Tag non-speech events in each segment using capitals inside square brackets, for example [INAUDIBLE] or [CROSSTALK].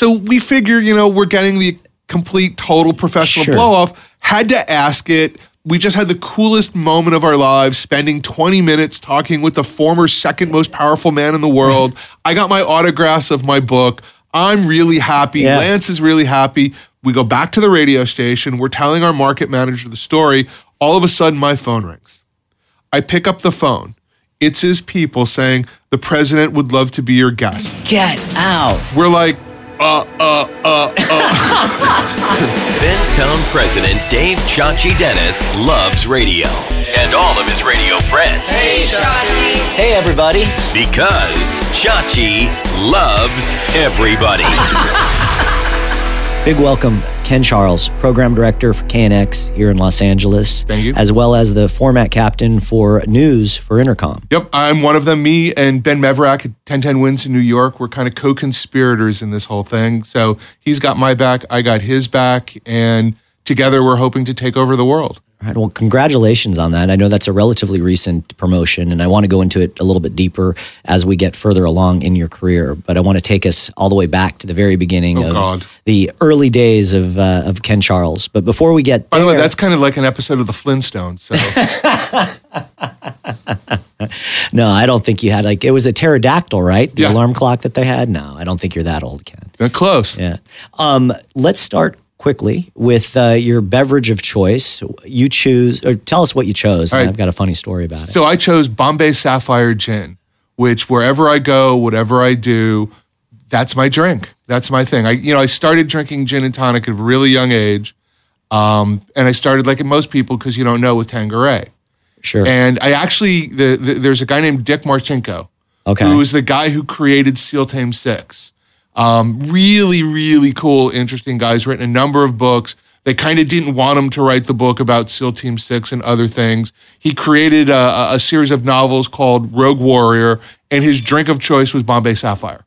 So we figure, you know, we're getting the complete total professional Sure. blow off. Had to ask it. We just had the coolest moment of our lives, spending 20 minutes talking with the former second most powerful man in the world. [LAUGHS] I got my autographs of my book. I'm really happy. Yeah. Lance is really happy. We go back to the radio station. We're telling our market manager the story. All of a sudden, my phone rings. I pick up the phone. It's his people saying, The president would love to be your guest. Get out. We're like, uh, uh, uh, [LAUGHS] Benstown President Dave Chachi Dennis loves radio and all of his radio friends Hey, Chachi. Hey, everybody. because Chachi loves everybody. [LAUGHS] Big welcome, Ken Charles, program director for KNX here in Los Angeles. Thank you. As well as the format captain for news for Entercom. Yep, I'm one of them. Me and Ben Mevorach at 1010 Wins in New York. We're kind of co conspirators in this whole thing. So he's got my back, I got his back, and together we're hoping to take over the world. All right. Well, congratulations on that. I know that's a relatively recent promotion, and I want to go into it a little bit deeper as we get further along in your career. But I want to take us all the way back to the very beginning Oh, of God. the early days of uh, of Ken Charles. But before we get By the way, that's kind of like an episode of The Flintstones. So [LAUGHS] no, I don't think you had like it was a pterodactyl, right? The Yeah. alarm clock that they had. No, I don't think you're that old, Ken. they're close. Yeah. Um, let's start quickly with uh, your beverage of choice. You choose, or tell us what you chose. right. I've got a funny story about it. So I chose Bombay Sapphire Gin, which wherever I go, whatever I do, that's my drink. That's my thing. I, you know, I started drinking gin and tonic at a really young age, um, and I started like most people because you don't know with Tanqueray. Sure. And I actually, the, the, there's a guy named Dick Marcinko, Okay. who was the guy who created SEAL Team Six. Um, really, really cool, interesting guy. He's written a number of books. They kind of didn't want him to write the book about SEAL Team Six and other things. He created a, a- series of novels called Rogue Warrior, and his drink of choice was Bombay Sapphire.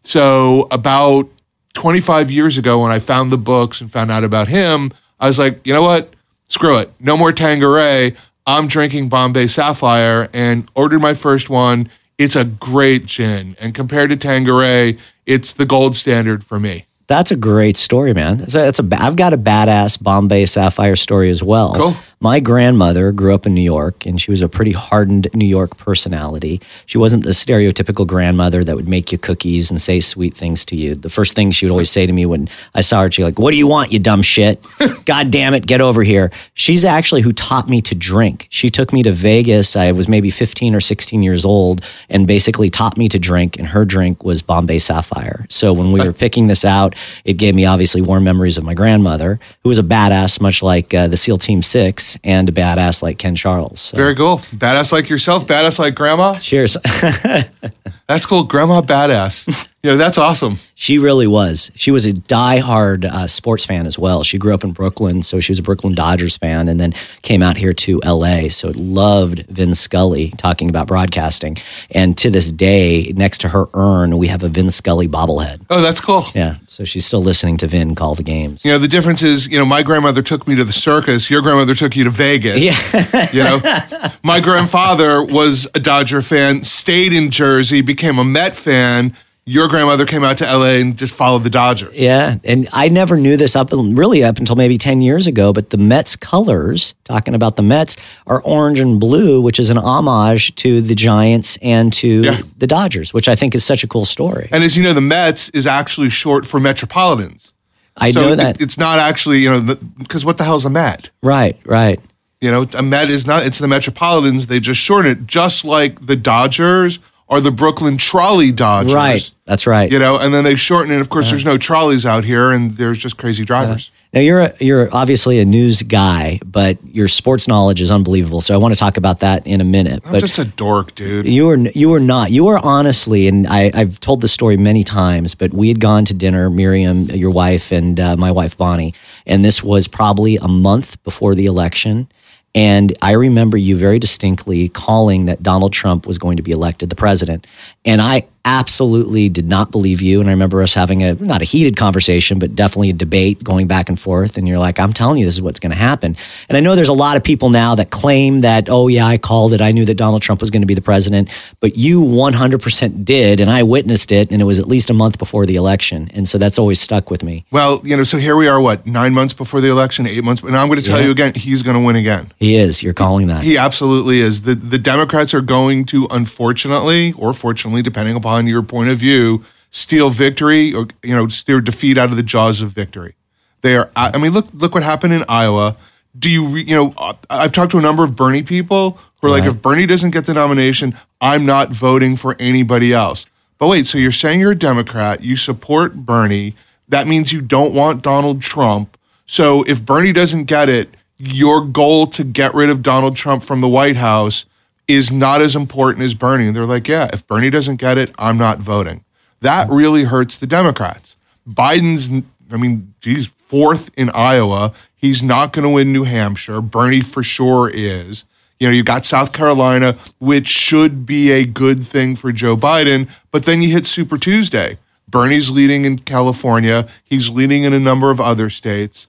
So about 25 years ago, when I found the books and found out about him, I was like, you know what? Screw it. No more Tanqueray. I'm drinking Bombay Sapphire and ordered my first one. It's a great gin. And compared to Tanqueray, it's the gold standard for me. That's a great story, man. It's a, it's a, I've got a badass Bombay Sapphire story as well. Cool. My grandmother grew up in New York, and she was a pretty hardened New York personality. She wasn't the stereotypical grandmother that would make you cookies and say sweet things to you. The first thing she would always say to me when I saw her, she'd like, "What do you want, you dumb shit? [LAUGHS] God damn it, get over here." She's actually who taught me to drink. She took me to Vegas. I was maybe 15 or 16 years old, and basically taught me to drink. And her drink was Bombay Sapphire. So when we were [LAUGHS] picking this out, it gave me obviously warm memories of my grandmother, who was a badass, much like uh, the SEAL Team Six, and a badass like Ken Charles. So, Very cool. Badass like yourself, badass like grandma. cheers. [LAUGHS] That's cool. Grandma badass. You know, that's awesome. She really was. She was a diehard uh, sports fan as well. She grew up in Brooklyn, so she was a Brooklyn Dodgers fan, and then came out here to L.A. So loved Vin Scully talking about broadcasting. And to this day, next to her urn, we have a Vin Scully bobblehead. Oh, that's cool. Yeah, so she's still listening to Vin call the games. You know, the difference is, you know, my grandmother took me to the circus. Your grandmother took you to Vegas. Yeah. You know, [LAUGHS] my grandfather was a Dodger fan, stayed in Jersey, became a Met fan. Your grandmother came out to LA and just followed the Dodgers. Yeah, and I never knew this up really up until maybe 10 years ago, but the Mets colors, talking about the Mets, are orange and blue, which is an homage to the Giants and to Yeah. the Dodgers, which I think is such a cool story. And as you know, the Mets is actually short for Metropolitans. I so know it- that. it's not actually, you know, because what the hell's a Met? right, right. You know, a Met is not, it's the Metropolitans. They just shorten it, just like the Dodgers are the Brooklyn Trolley Dodgers. Right. That's right. You know, and then they shorten it. Of course, there's no trolleys out here, and there's just crazy drivers. Now you're a, you're obviously a news guy, but your sports knowledge is unbelievable. So I want to talk about that in a minute. I'm but just a dork, dude. You were you were not. You were honestly, and I, I've told this story many times. But we had gone to dinner, Miriam, your wife, and uh, my wife Bonnie, and this was probably a month before the election. And I remember you very distinctly calling that Donald Trump was going to be elected the president. And I absolutely did not believe you. And I remember us having a not a heated conversation, but definitely a debate going back and forth. And you're like, I'm telling you, this is what's going to happen. And I know there's a lot of people now that claim that, oh, yeah, I called it. I knew that Donald Trump was going to be the president. But you 100% did. And I witnessed it. And it was at least a month before the election. And so that's always stuck with me. Well, you know, so here we are, what, nine months before the election, eight months? And I'm going to tell Yeah. you again, he's going to win again. He is. You're calling that. He absolutely is. The the Democrats are going to, unfortunately or fortunately, depending upon your point of view, steal victory or you know steal defeat out of the jaws of victory. They are. I mean, look look what happened in Iowa. Do you re- you know? I've talked to a number of Bernie people who are like, if Bernie doesn't get the nomination, I'm not voting for anybody else. But wait, so you're saying you're a Democrat, you support Bernie. That means you don't want Donald Trump. So if Bernie doesn't get it, your goal to get rid of Donald Trump from the White House is not as important as Bernie. And they're like, yeah, if Bernie doesn't get it, I'm not voting. That really hurts the Democrats. Biden's, I mean, he's fourth in Iowa. He's not going to win New Hampshire. Bernie for sure is. You know, you got South Carolina, which should be a good thing for Joe Biden, but then you hit Super Tuesday. Bernie's leading in California. He's leading in a number of other states.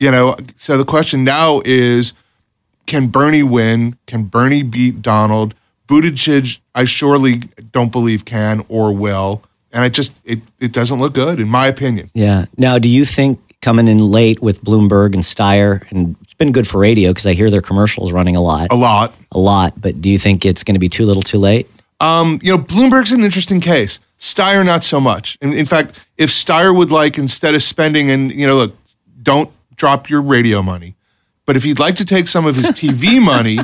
You know, so the question now is can Bernie win? Can Bernie beat Donald? Buttigieg, I surely don't believe can or will. And I just, it, it doesn't look good, in my opinion. Yeah. Now, do you think coming in late with Bloomberg and Steyer, and it's been good for radio because I hear their commercials running a lot, A lot. a lot, but do you think it's going to be too little too late? Um, you know, Bloomberg's an interesting case. Steyer, not so much. In, in fact, if Steyer would like, instead of spending and, you know, look, don't drop your radio money, but if he'd like to take some of his TV [LAUGHS] money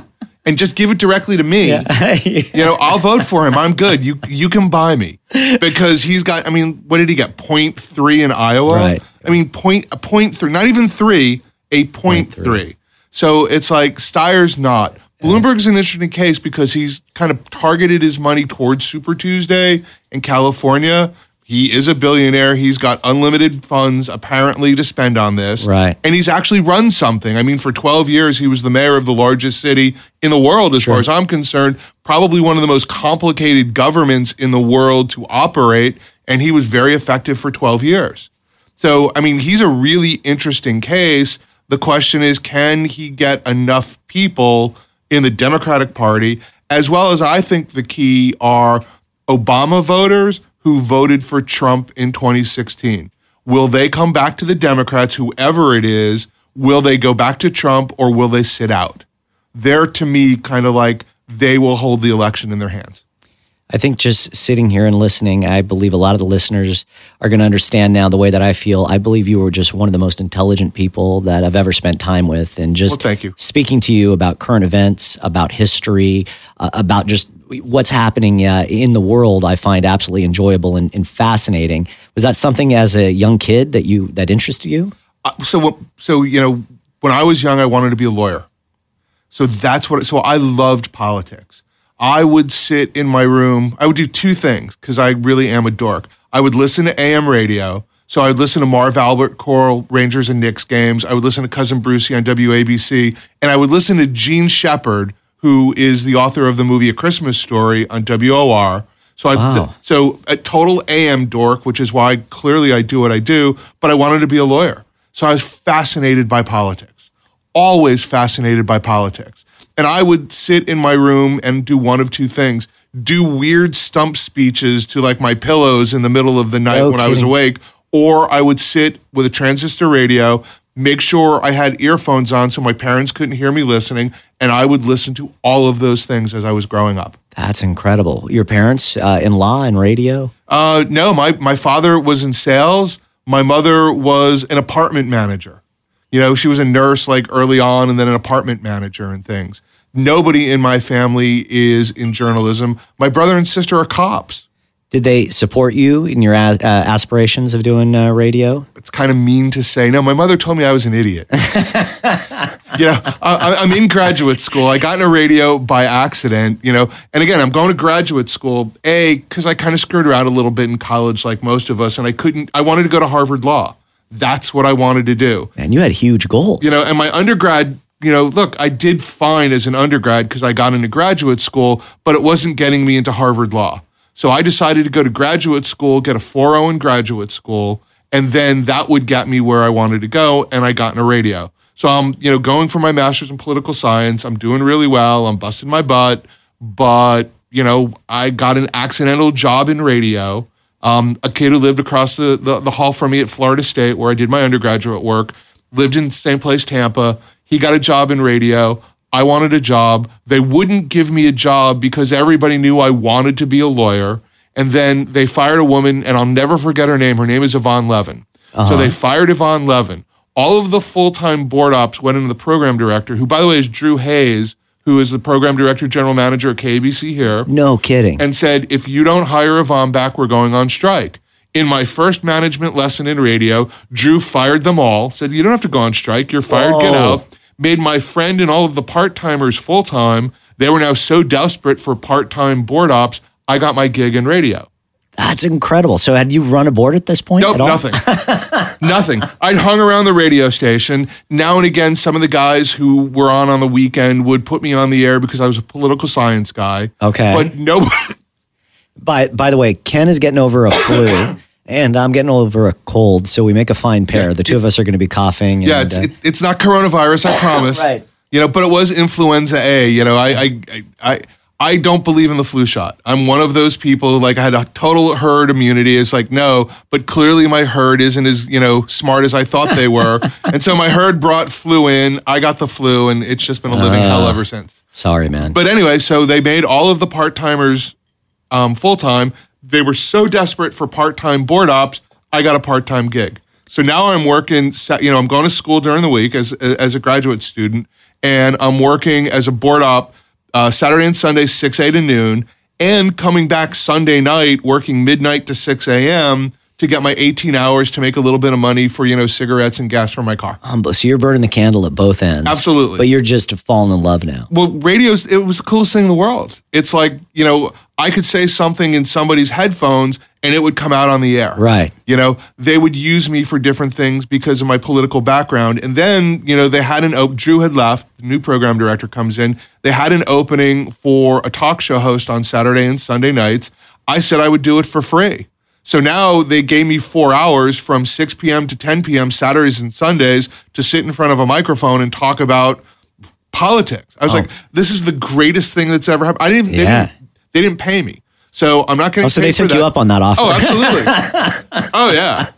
and just give it directly to me, [LAUGHS] you know, I'll vote for him. I'm good. You you can buy me because he's got. I mean, what did he get? Point three in Iowa. Right. I mean, point a point three, not even three, a point three. So it's like Steyer's not. Bloomberg's an interesting case because he's kind of targeted his money towards Super Tuesday in California. He is a billionaire. He's got unlimited funds apparently to spend on this. Right. And he's actually run something. I mean, for 12 years, he was the mayor of the largest city in the world, as far as I'm concerned, probably one of the most complicated governments in the world to operate. And he was very effective for 12 years. So, I mean, he's a really interesting case. The question is, can he get enough people in the Democratic Party, as well as I think the key are Obama voters who voted for Trump in 2016. Will they come back to the Democrats, whoever it is? Will they go back to Trump or will they sit out? They're to me kind of like they will hold the election in their hands. I think just sitting here and listening, I believe a lot of the listeners are going to understand now the way that I feel. I believe you were just one of the most intelligent people that I've ever spent time with. And just Well, thank you. speaking to you about current events, about history, uh, about just what's happening uh, in the world, I find absolutely enjoyable and, and fascinating. Was that something as a young kid that you that interested you? Uh, so what- so you know when I was young, I wanted to be a lawyer. So that's what. So I loved politics. I would sit in my room. I would do two things because I really am a dork. I would listen to AM radio. So I would listen to Marv Albert Coral Rangers and Knicks games. I would listen to Cousin Brucey on WABC, and I would listen to Jean Shepherd, who is the author of the movie A Christmas Story on WOR. So I Wow. so a total AM dork, which is why clearly I do what I do, but I wanted to be a lawyer. So I was fascinated by politics, always fascinated by politics. And I would sit in my room and do one of two things do weird stump speeches to like my pillows in the middle of the night No when I was awake, or I would sit with a transistor radio, make sure I had earphones on so my parents couldn't hear me listening, and I would listen to all of those things as I was growing up. That's incredible. Your parents uh, in law and radio? Uh, no, my my father was in sales. My mother was an apartment manager. You know, she was a nurse like early on, and then an apartment manager and things. Nobody in my family is in journalism. My brother and sister are cops. Did they support you in your a- uh, aspirations of doing uh, radio? It's kind of mean to say. No, my mother told me I was an idiot. [LAUGHS] you know, I, I'm in graduate school. I got into radio by accident, you know, and again, I'm going to graduate school, A, because I kind of screwed around a little bit in college, like most of us, and I couldn't, I wanted to go to Harvard Law. That's what I wanted to do. And you had huge goals. You know, and my undergrad, you know, look, I did fine as an undergrad because I got into graduate school, but it wasn't getting me into Harvard Law. So I decided to go to graduate school, get a 4.0 in graduate school, and then that would get me where I wanted to go, and I got into radio. So I'm, you know, going for my master's in political science. I'm doing really well. I'm busting my butt, but you know, I got an accidental job in radio. Um, a kid who lived across the, the the hall from me at Florida State, where I did my undergraduate work, lived in the same place, Tampa. He got a job in radio. I wanted a job. They wouldn't give me a job because everybody knew I wanted to be a lawyer. And then they fired a woman, and I'll never forget her name. Her name is Yvonne Levin. So they fired Yvonne Levin. All of the full time board ops went into the program director, who, by the way, is Drew Hayes, who is the program director, general manager at KBC here No kidding. and said, if you don't hire Yvonne back, we're going on strike. In my first management lesson in radio, Drew fired them all, said, you don't have to go on strike. You're fired, get Whoa. out. Made my friend and all of the part timers full time. They were now so desperate for part time board ops, I got my gig in radio. That's incredible. So had you run a board at this point Nope, nothing. [LAUGHS] nothing. I'd hung around the radio station. Now and again, some of the guys who were on on the weekend would put me on the air because I was a political science guy. Okay. But nobody. [LAUGHS] By by the way, Ken is getting over a flu, [COUGHS] and I'm getting over a cold. So we make a fine pair. The two of us are going to be coughing. Yeah, it's, uh, it, it's not coronavirus, I [COUGHS] promise. Right. You know, but it was influenza A. You know, I, I, I, I, I don't believe in the flu shot. I'm one of those people. Like I had a total herd immunity. It's like no, but clearly my herd isn't as you know smart as I thought they were, [LAUGHS] and so my herd brought flu in. I got the flu, and it's just been a living hell ever since. sorry, man. But anyway, so they made all of the part timers um, full time. They were so desperate for part time board ops. I got a part time gig. So now I'm working. You know, I'm going to school during the week as as a graduate student, and I'm working as a board op uh, Saturday and Sunday, six a to noon, and coming back Sunday night, working midnight to six a.m. to get my 18 hours to make a little bit of money for you know cigarettes and gas for my car. Humble. So you're burning the candle at both ends. Absolutely. But you're just falling in love now. well, radio's it was the coolest thing in the world. It's like, you know, I could say something in somebody's headphones and it would come out on the air. Right. You know, they would use me for different things because of my political background. And then, you know, they had an op- Drew had left, the new program director comes in. They had an opening for a talk show host on Saturday and Sunday nights. I said I would do it for free. So now they gave me four hours from 6 p.m. to 10 p.m. Saturdays and Sundays to sit in front of a microphone and talk about politics. I was oh. like, this is the greatest thing that's ever happened. I didn't, they, Oh. Yeah. didn't they didn't pay me. So I'm not going to. Oh, so they took you up on that offer. Oh, absolutely. [LAUGHS] oh, yeah.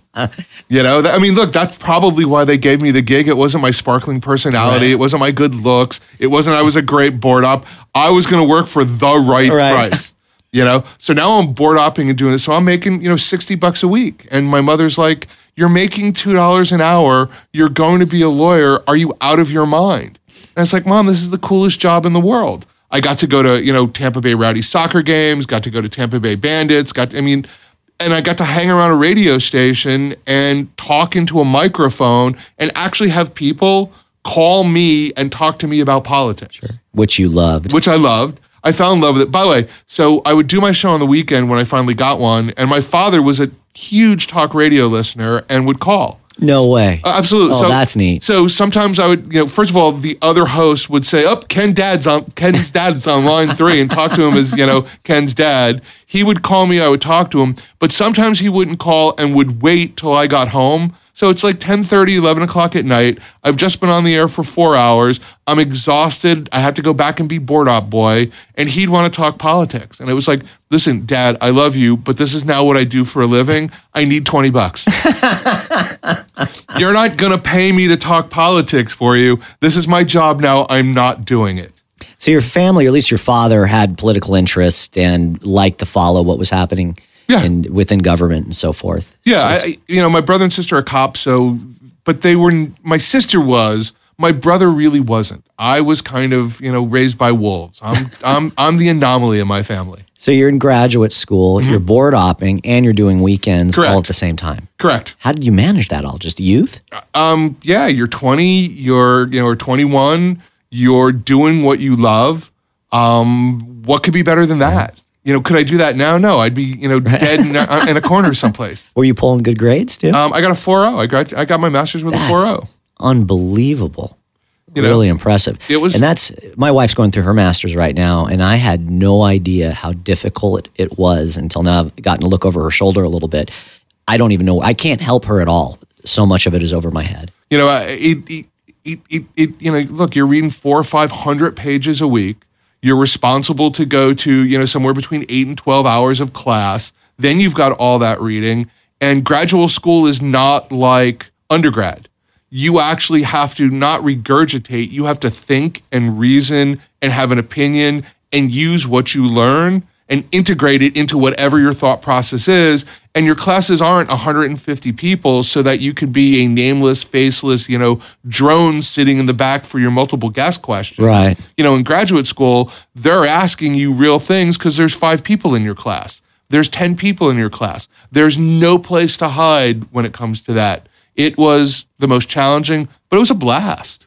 You know, that, I mean, look, that's probably why they gave me the gig. It wasn't my sparkling personality. It wasn't my good looks. It wasn't I was a great board op. I was going to work for the right, Right. price. [LAUGHS] You know, so now I'm board opping and doing this. So I'm making, you know, 60 bucks a week. And my mother's like, You're making $2 an hour. You're going to be a lawyer. Are you out of your mind? And it's like, Mom, this is the coolest job in the world. I got to go to, you know, Tampa Bay Rowdy soccer games, got to go to Tampa Bay Bandits, got, I mean, and I got to hang around a radio station and talk into a microphone and actually have people call me and talk to me about politics which you loved. which I loved. I fell in love with it. By the way, so I would do my show on the weekend when I finally got one, and my father was a huge talk radio listener and would call. No way. Uh, absolutely. Oh, so, that's neat. So sometimes I would, you know, first of all, the other host would say, "Up, Ken Dad's on Ken's dad's on line three, and talk to him as you know Ken's dad. He would call me. I would talk to him, but sometimes he wouldn't call and would wait till I got home. So it's like 10, 30, 11 o'clock at night. I've just been on the air for four hours. I'm exhausted. I have to go back and be board op boy. And he'd want to talk politics. And it was like, listen, dad, I love you, but this is now what I do for a living. I need 20 bucks. [LAUGHS] You're not going to pay me to talk politics for you. This is my job now. I'm not doing it. So your family, or at least your father, had political interest and liked to follow what was happening Yeah. in, within government and so forth. Yeah, I, I- you know, my brother and sister are cops, so but they were my sister was, my brother really wasn't. I was kind of, you know, raised by wolves. I'm [LAUGHS] I'm I'm the anomaly in my family. So you're in graduate school, you're board opping, and you're doing weekends all Mm-hmm. At the same time. Correct. How did you manage that all? Just youth? Um yeah, you're 20, you're you know, or 21, you're doing what you love. Um what could be better than that? You know, could I do that now? No, I'd be, you know, dead in a, in a corner someplace. [LAUGHS] Were you pulling good grades too? Um, I got a 4.0. I got I got my master's with a That's 4.0. Unbelievable. You know? really impressive. It was- and that's my wife's going through her master's right now, and I had no idea how difficult it, it was until now. I've gotten to look over her shoulder a little bit. I don't even know. I can't help her at all. So much of it is over my head. You know, uh, it, it, it, it, you know, look, you're reading four or 500 pages a week. You're responsible to go to, you know, somewhere between eight and 12 hours of class. Then you've got all that reading. And graduate school is not like undergrad. You actually have to not regurgitate, you have to think and reason and have an opinion and use what you learn and integrate it into whatever your thought process is. And your classes aren't 150 people so that you could be a nameless, faceless, you know, drone sitting in the back for your multiple guest questions. Right. You know, in graduate school, they're asking you real things because there's five people in your class. There's 10 people in your class. There's no place to hide when it comes to that. It was the most challenging, but it was a blast.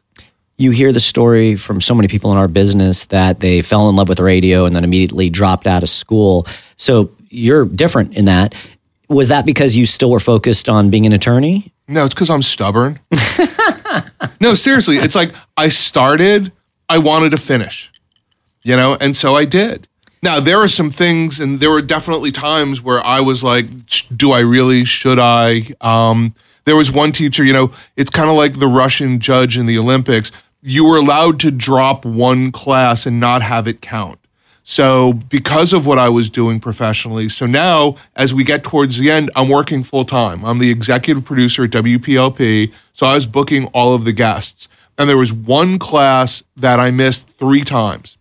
You hear the story from so many people in our business that they fell in love with radio and then immediately dropped out of school. So you're different in that. Was that because you still were focused on being an attorney? No, it's because I'm stubborn. [LAUGHS] no, seriously, it's like I started, I wanted to finish, you know, and so I did. Now, there are some things, and there were definitely times where I was like, do I really? Should I? Um, there was one teacher, you know, it's kind of like the Russian judge in the Olympics. You were allowed to drop one class and not have it count. So, because of what I was doing professionally, so now as we get towards the end, I'm working full time. I'm the executive producer at WPLP. So, I was booking all of the guests. And there was one class that I missed three times.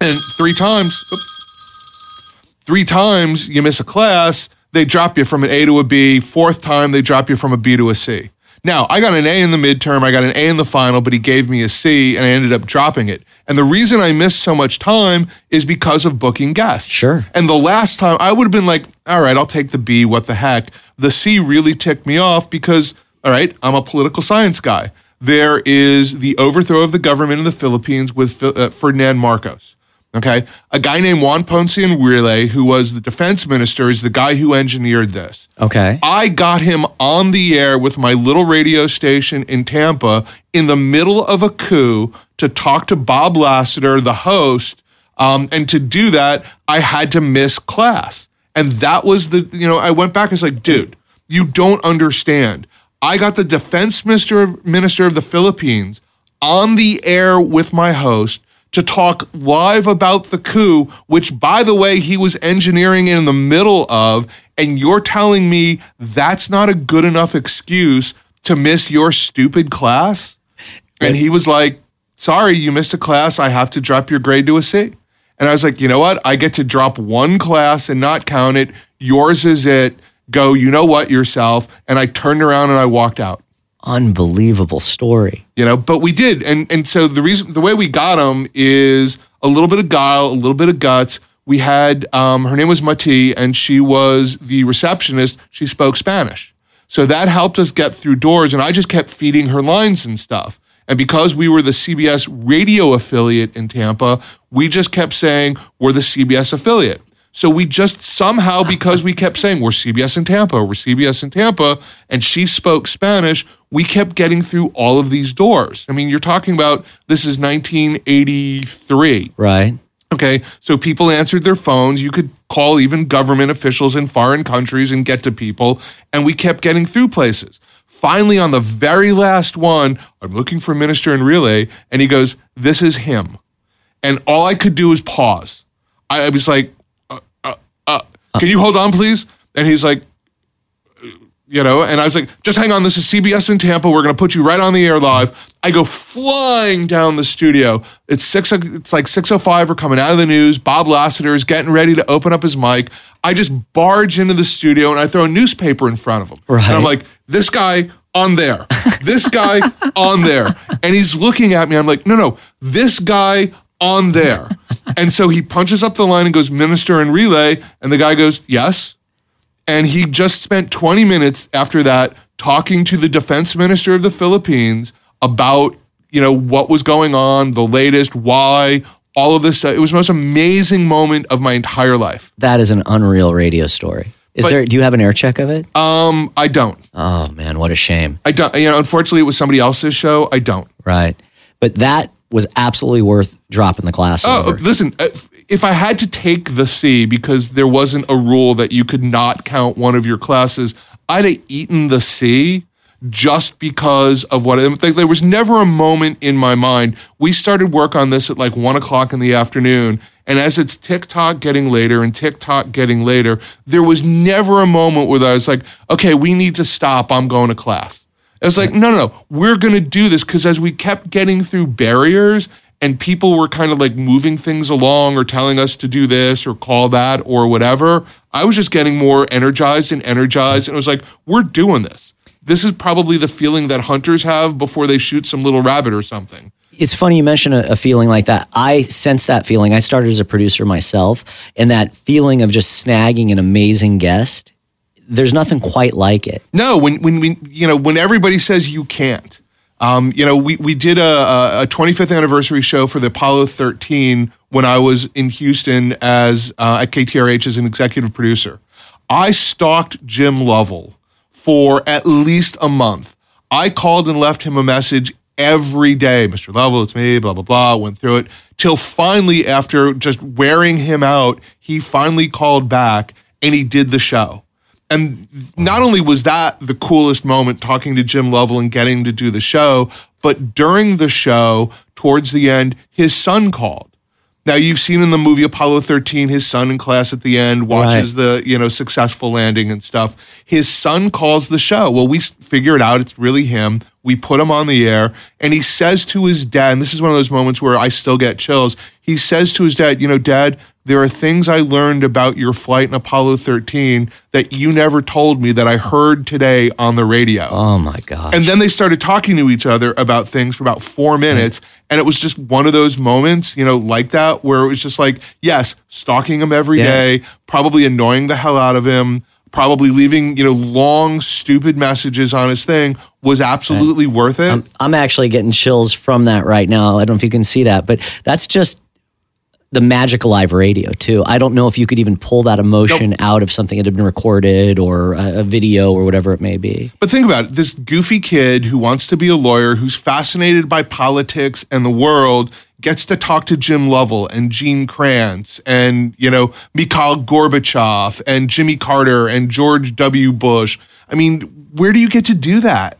And three times, oops, three times you miss a class, they drop you from an A to a B. Fourth time, they drop you from a B to a C. Now, I got an A in the midterm, I got an A in the final, but he gave me a C and I ended up dropping it. And the reason I missed so much time is because of booking guests. Sure. And the last time I would have been like, all right, I'll take the B, what the heck. The C really ticked me off because, all right, I'm a political science guy. There is the overthrow of the government in the Philippines with uh, Ferdinand Marcos. Okay. A guy named Juan Ponce Enrile, who was the defense minister, is the guy who engineered this. Okay. I got him on the air with my little radio station in Tampa in the middle of a coup to talk to Bob Lassiter, the host. Um, and to do that, I had to miss class. And that was the, you know, I went back and was like, dude, you don't understand. I got the defense minister, minister of the Philippines on the air with my host to talk live about the coup, which, by the way, he was engineering in the middle of. And you're telling me that's not a good enough excuse to miss your stupid class? And he was like, Sorry, you missed a class. I have to drop your grade to a C. And I was like, You know what? I get to drop one class and not count it. Yours is it. Go, you know what, yourself. And I turned around and I walked out Unbelievable story. you know but we did. And and so the reason the way we got him is a little bit of guile a little bit of guts. We had um, her name was mati and she was the receptionist. She spoke spanish. So that helped us get through doors and i just kept feeding her lines and stuff. And because we were the cbs radio affiliate in tampa we just kept saying we're the cbs affiliate so we just somehow, because we kept saying we're CBS in Tampa, we're CBS in Tampa, and she spoke Spanish, we kept getting through all of these doors. I mean, you're talking about this is 1983. Right. Okay, so people answered their phones. You could call even government officials in foreign countries and get to people, and we kept getting through places. Finally, on the very last one, I'm looking for Minister Enrile, and he goes, This is him. And all I could do was pause. I, was like, Uh, Can you hold on, please? And he's like, you know, and I was like, just hang on, this is CBS in Tampa. We're gonna put you right on the air live. I go flying down the studio. It's six it's like 605, we're coming out of the news. Bob Lassiter is getting ready to open up his mic. I just barge into the studio and I throw a newspaper in front of him. Right. And I'm like, this guy on there, this guy [LAUGHS] on there. And he's looking at me. I'm like, no, no, this guy on there. And so he punches up the line and goes, Minister Enrile. And the guy goes, Yes. And he just spent 20 minutes after that talking to the defense minister of the Philippines about, you know, what was going on, the latest, why, all of this stuff. It was the most amazing moment of my entire life. That is an unreal radio story. Is But- there? Do you have an air check of it? Um, I don't. Oh man, what a shame. I don't. You know, unfortunately, it was somebody else's show. I don't. Right. But that was absolutely worth dropping the class Oh, over. listen, uh, if I had to take the C because there wasn't a rule that you could not count one of your classes, I'd have eaten the C just because of what like, there was never a moment in my mind. We started work on this at like one o'clock in the afternoon. And as it's TikTok getting later and TikTok getting later, there was never a moment where I was like, okay, we need to stop. I'm going to class. It was like, no, no, no, we're going to do this because as we kept getting through barriers and people were kind of like moving things along or telling us to do this or call that or whatever, I was just getting more energized and energized. And it was like, we're doing this. This is probably the feeling that hunters have before they shoot some little rabbit or something. It's funny you mention a, a feeling like that. I sense that feeling. I started as a producer myself, and that feeling of just snagging an amazing guest. There's nothing quite like it. No, when when we you know when everybody says you can't. Um, you know, we we did a, a 25th anniversary show for the Apollo 13 when I was in Houston as uh, at KTRH as an executive producer. I stalked Jim Lovell for at least a month. I called and left him a message every day, Mr. Lovell, it's me, blah, blah, blah, went through it till finally, after just wearing him out, he finally called back and he did the show. And not only was that the coolest moment talking to Jim Lovell and getting to do the show, but during the show, towards the end, his son called. Now you've seen in the movie Apollo 13 his son in class at the end watches the, you know, successful landing and stuff. His son calls the show. Well, we figure it out it's really him. We put him on the air and he says to his dad, and this is one of those moments where I still get chills. He says to his dad, "You know, dad, there are things I learned about your flight in Apollo 13 that you never told me that I heard today on the radio." Oh my God. And then they started talking to each other about things for about four minutes. And it was just one of those moments, you know, like that, where it was just like, yes, stalking him every Yeah. day, probably annoying the hell out of him, probably leaving, you know, long, stupid messages on his thing was absolutely worth it. I'm, I'm actually getting chills from that right now. I don't know if you can see that, but that's just the magic live radio too. I don't know if you could even pull that emotion out of something that had been recorded or a, a video or whatever it may be. But think about it this goofy kid who wants to be a lawyer, who's fascinated by politics and the world, gets to talk to Jim Lovell and Gene Kranz and, you know, Mikhail Gorbachev and Jimmy Carter and George W. Bush. I mean, where do you get to do that?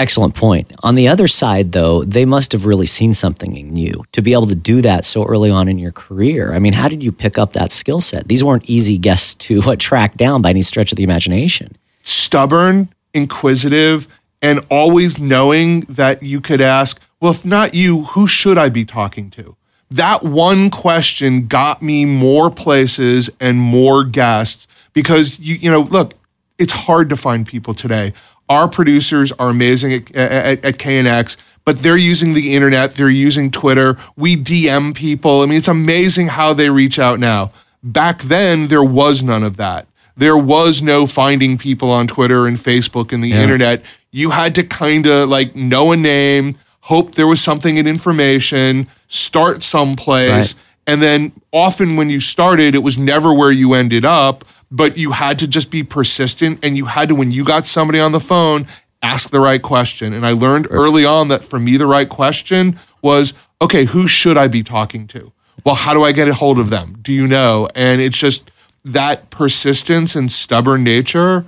Excellent point. On the other side, though, they must have really seen something in you to be able to do that so early on in your career. I mean, how did you pick up that skill set? These weren't easy guests to [LAUGHS] uh, track down by any stretch of the imagination. Stubborn, inquisitive, and always knowing that you could ask, well, if not you, who should I be talking to? That one question got me more places and more guests because you you know, look, it's hard to find people today. Our producers are amazing at, at, at KNX, but they're using the internet, they're using Twitter. We DM people. I mean, it's amazing how they reach out now. Back then, there was none of that. There was no finding people on Twitter and Facebook and the internet. You had to kind of like know a name, hope there was something in information, start someplace. Right. And then often when you started, it was never where you ended up, but you had to just be persistent and you had to, when you got somebody on the phone, ask the right question. And I learned early on that for me, the right question was, okay, who should I be talking to? Well, how do I get a hold of them? Do you know? And it's just that persistence and stubborn nature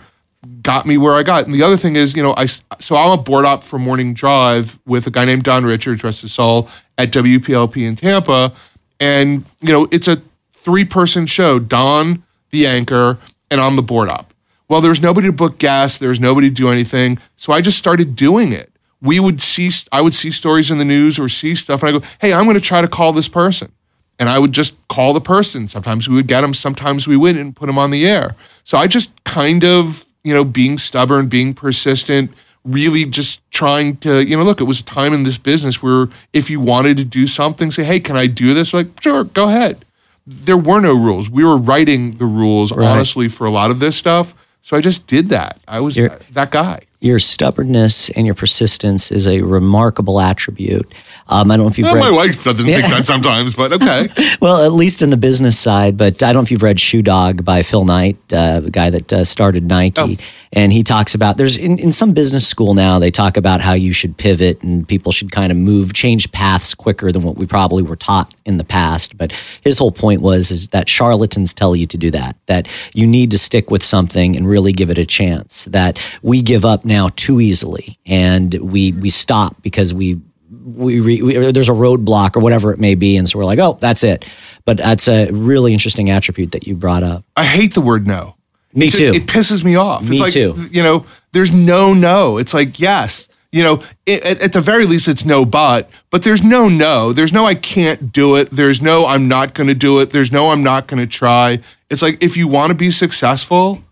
got me where I got. And the other thing is, you know, I so I'm a board op for Morning Drive with a guy named Don Richards, rest his soul, at WPLP in Tampa, and you know, it's a three person show. Don, the anchor, and I'm the board up. Well, there's nobody to book guests. There's nobody to do anything, so I just started doing it. We would see, I would see stories in the news or see stuff, and I go, "Hey, I'm going to try to call this person." and I would just call the person. Sometimes we would get them, sometimes we wouldn't and put them on the air. So I just kind of, you know, being stubborn, being persistent, really just trying to, you know, look, it was a time in this business where if you wanted to do something, say, hey, can I do this? Like, sure, go ahead. There were no rules. We were writing the rules, honestly, for a lot of this stuff. So I just did that. I was You're- that guy. Your stubbornness and your persistence is a remarkable attribute. Um, I don't know if you've Well, read. my wife doesn't think that [LAUGHS] sometimes, but okay. [LAUGHS] Well, at least in the business side, but I don't know if you've read Shoe Dog by Phil Knight, uh, the guy that uh, started Nike. Oh. And he talks about there's in, in some business school now, they talk about how you should pivot and people should kind of move, change paths quicker than what we probably were taught in the past. But his whole point was is that charlatans tell you to do that, that you need to stick with something and really give it a chance, that we give up now too easily and we, we stop because we we, we, we there's a roadblock or whatever it may be, and so we're like, oh, that's it. But that's a really interesting attribute that you brought up. I hate the word no. Me It too. It pisses me off. Me it's like, too. You know, there's no no. It's like yes. You know, it, at, at the very least, it's no but. But there's no no. There's no I can't do it. There's no I'm not going to do it. There's no I'm not going to try. It's like if you want to be successful,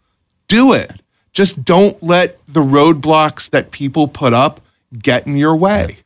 do it. Just don't let the roadblocks that people put up get in your way.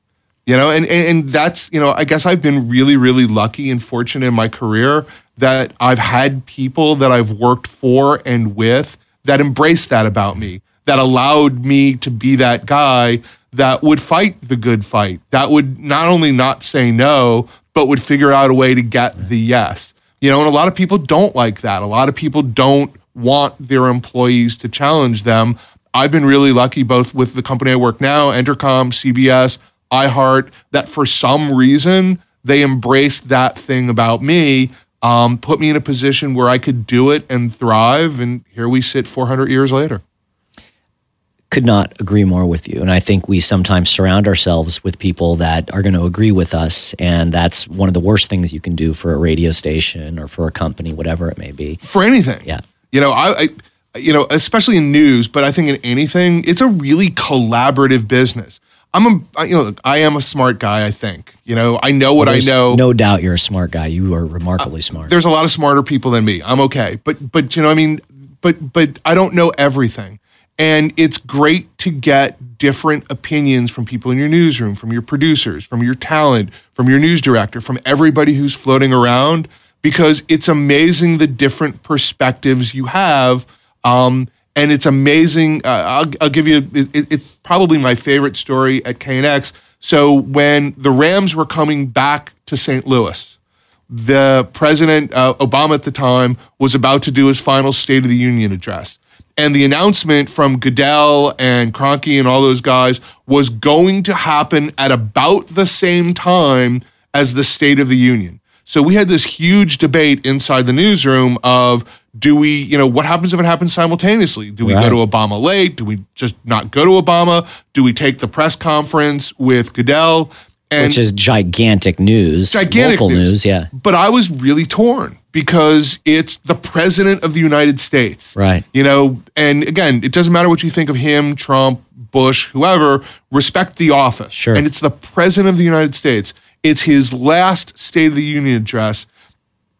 You know, and, and and that's you know, I guess I've been really, really lucky and fortunate in my career that I've had people that I've worked for and with that embraced that about me, that allowed me to be that guy that would fight the good fight, that would not only not say no, but would figure out a way to get the yes. You know, and a lot of people don't like that. A lot of people don't want their employees to challenge them. I've been really lucky both with the company I work now, Entercom, CBS, iHeart, that for some reason they embraced that thing about me, um, put me in a position where I could do it and thrive. And here we sit 400 years later. Could not agree more with you. And I think we sometimes surround ourselves with people that are going to agree with us, and that's one of the worst things you can do for a radio station or for a company, whatever it may be. for anything. Yeah. You know, I, I you know, especially in news, but I think in anything, it's a really collaborative business. I'm a, I- you know, I am a smart guy. I think, you know, I know what I know. No doubt you're a smart guy. You are remarkably uh, smart. There's a lot of smarter people than me. I'm okay, but but you know, I mean, but but I don't know everything, and it's great to get different opinions from people in your newsroom, from your producers, from your talent, from your news director, from everybody who's floating around, because it's amazing the different perspectives you have. Um, and it's amazing. Uh, I'll, I'll give you. It, it- it's probably my favorite story at KNX. So when the Rams were coming back to St. Louis, the president uh, Obama at the time was about to do his final State of the Union address, and the announcement from Goodell and Kroenke and all those guys was going to happen at about the same time as the State of the Union. So we had this huge debate inside the newsroom of do we, you know, what happens if it happens simultaneously? Do we Right. go to Obama late? Do we just not go to Obama? Do we take the press conference with Goodell? And which is gigantic news. gigantic local news. yeah. But I was really torn because it's the president of the United States. Right. You know, and again, it doesn't matter what you think of him, Trump, Bush, whoever, respect the office. Sure. And it's the president of the United States. It's his last State of the Union address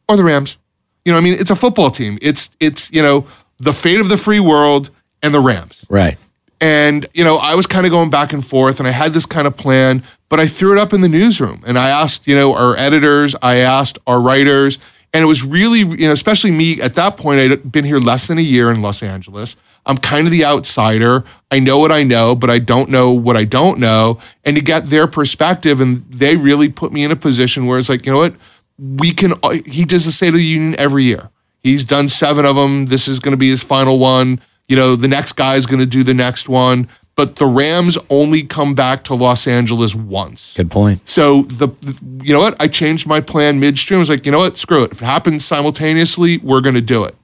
or the Rams. You know, I mean, it's a football team. It's it's, you know, the fate of the free world and the Rams. Right. And, you know, I was kind of going back and forth and I had this kind of plan, but I threw it up in the newsroom and I asked, you know, our editors, I asked our writers, and it was really, you know, especially me at that point, I'd been here less than a year in Los Angeles. I'm kind of the outsider. I know what I know, but I don't know what I don't know. And to get their perspective, and they really put me in a position where it's like, you know what? We can, uh, he does the State of the Union every year. He's done seven of them. This is going to be his final one. You know, the next guy is going to do the next one. But the Rams only come back to Los Angeles once. Good point. So the, the- you know what? I changed my plan midstream. I was like, you know what? Screw it. If it happens simultaneously, we're going to do it.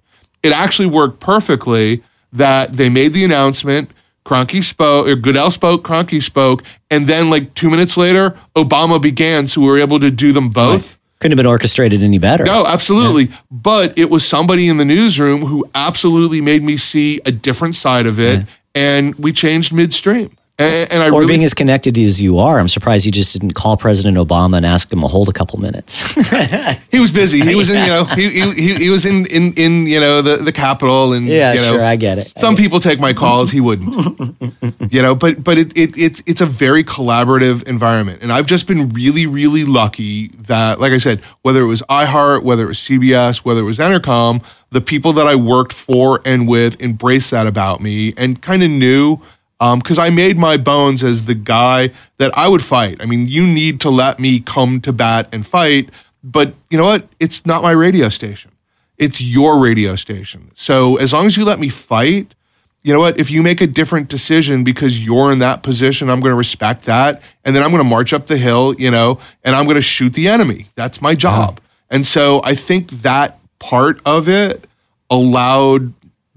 It actually worked perfectly. That they made the announcement. Kroenke spoke, or Goodell spoke, Kroenke spoke, and then like two minutes later, Obama began. So we were able to do them both. Couldn't have been orchestrated any better. No, absolutely. But it was somebody in the newsroom who absolutely made me see a different side of it, and we changed midstream. And, and I Or really being as connected as you are, I'm surprised you just didn't call President Obama and ask him to hold a couple minutes. [LAUGHS] he was busy. He was in, you know, he, he, he, was in, in, in, you know, the, the Capitol, and yeah, you know, sure, I get it. Some people take my calls. He wouldn't, [LAUGHS] you know. But but it, it it's it's a very collaborative environment, and I've just been really really lucky that, like I said, whether it was iHeart, whether it was CBS, whether it was Entercom, the people that I worked for and with embraced that about me and kind of knew Um, because I made my bones as the guy that I would fight. I mean, you need to let me come to bat and fight, but you know what? It's not my radio station. It's your radio station. So as long as you let me fight, you know what? If you make a different decision because you're in that position, I'm going to respect that. And then I'm going to march up the hill, you know, and I'm going to shoot the enemy. That's my job. And so I think that part of it allowed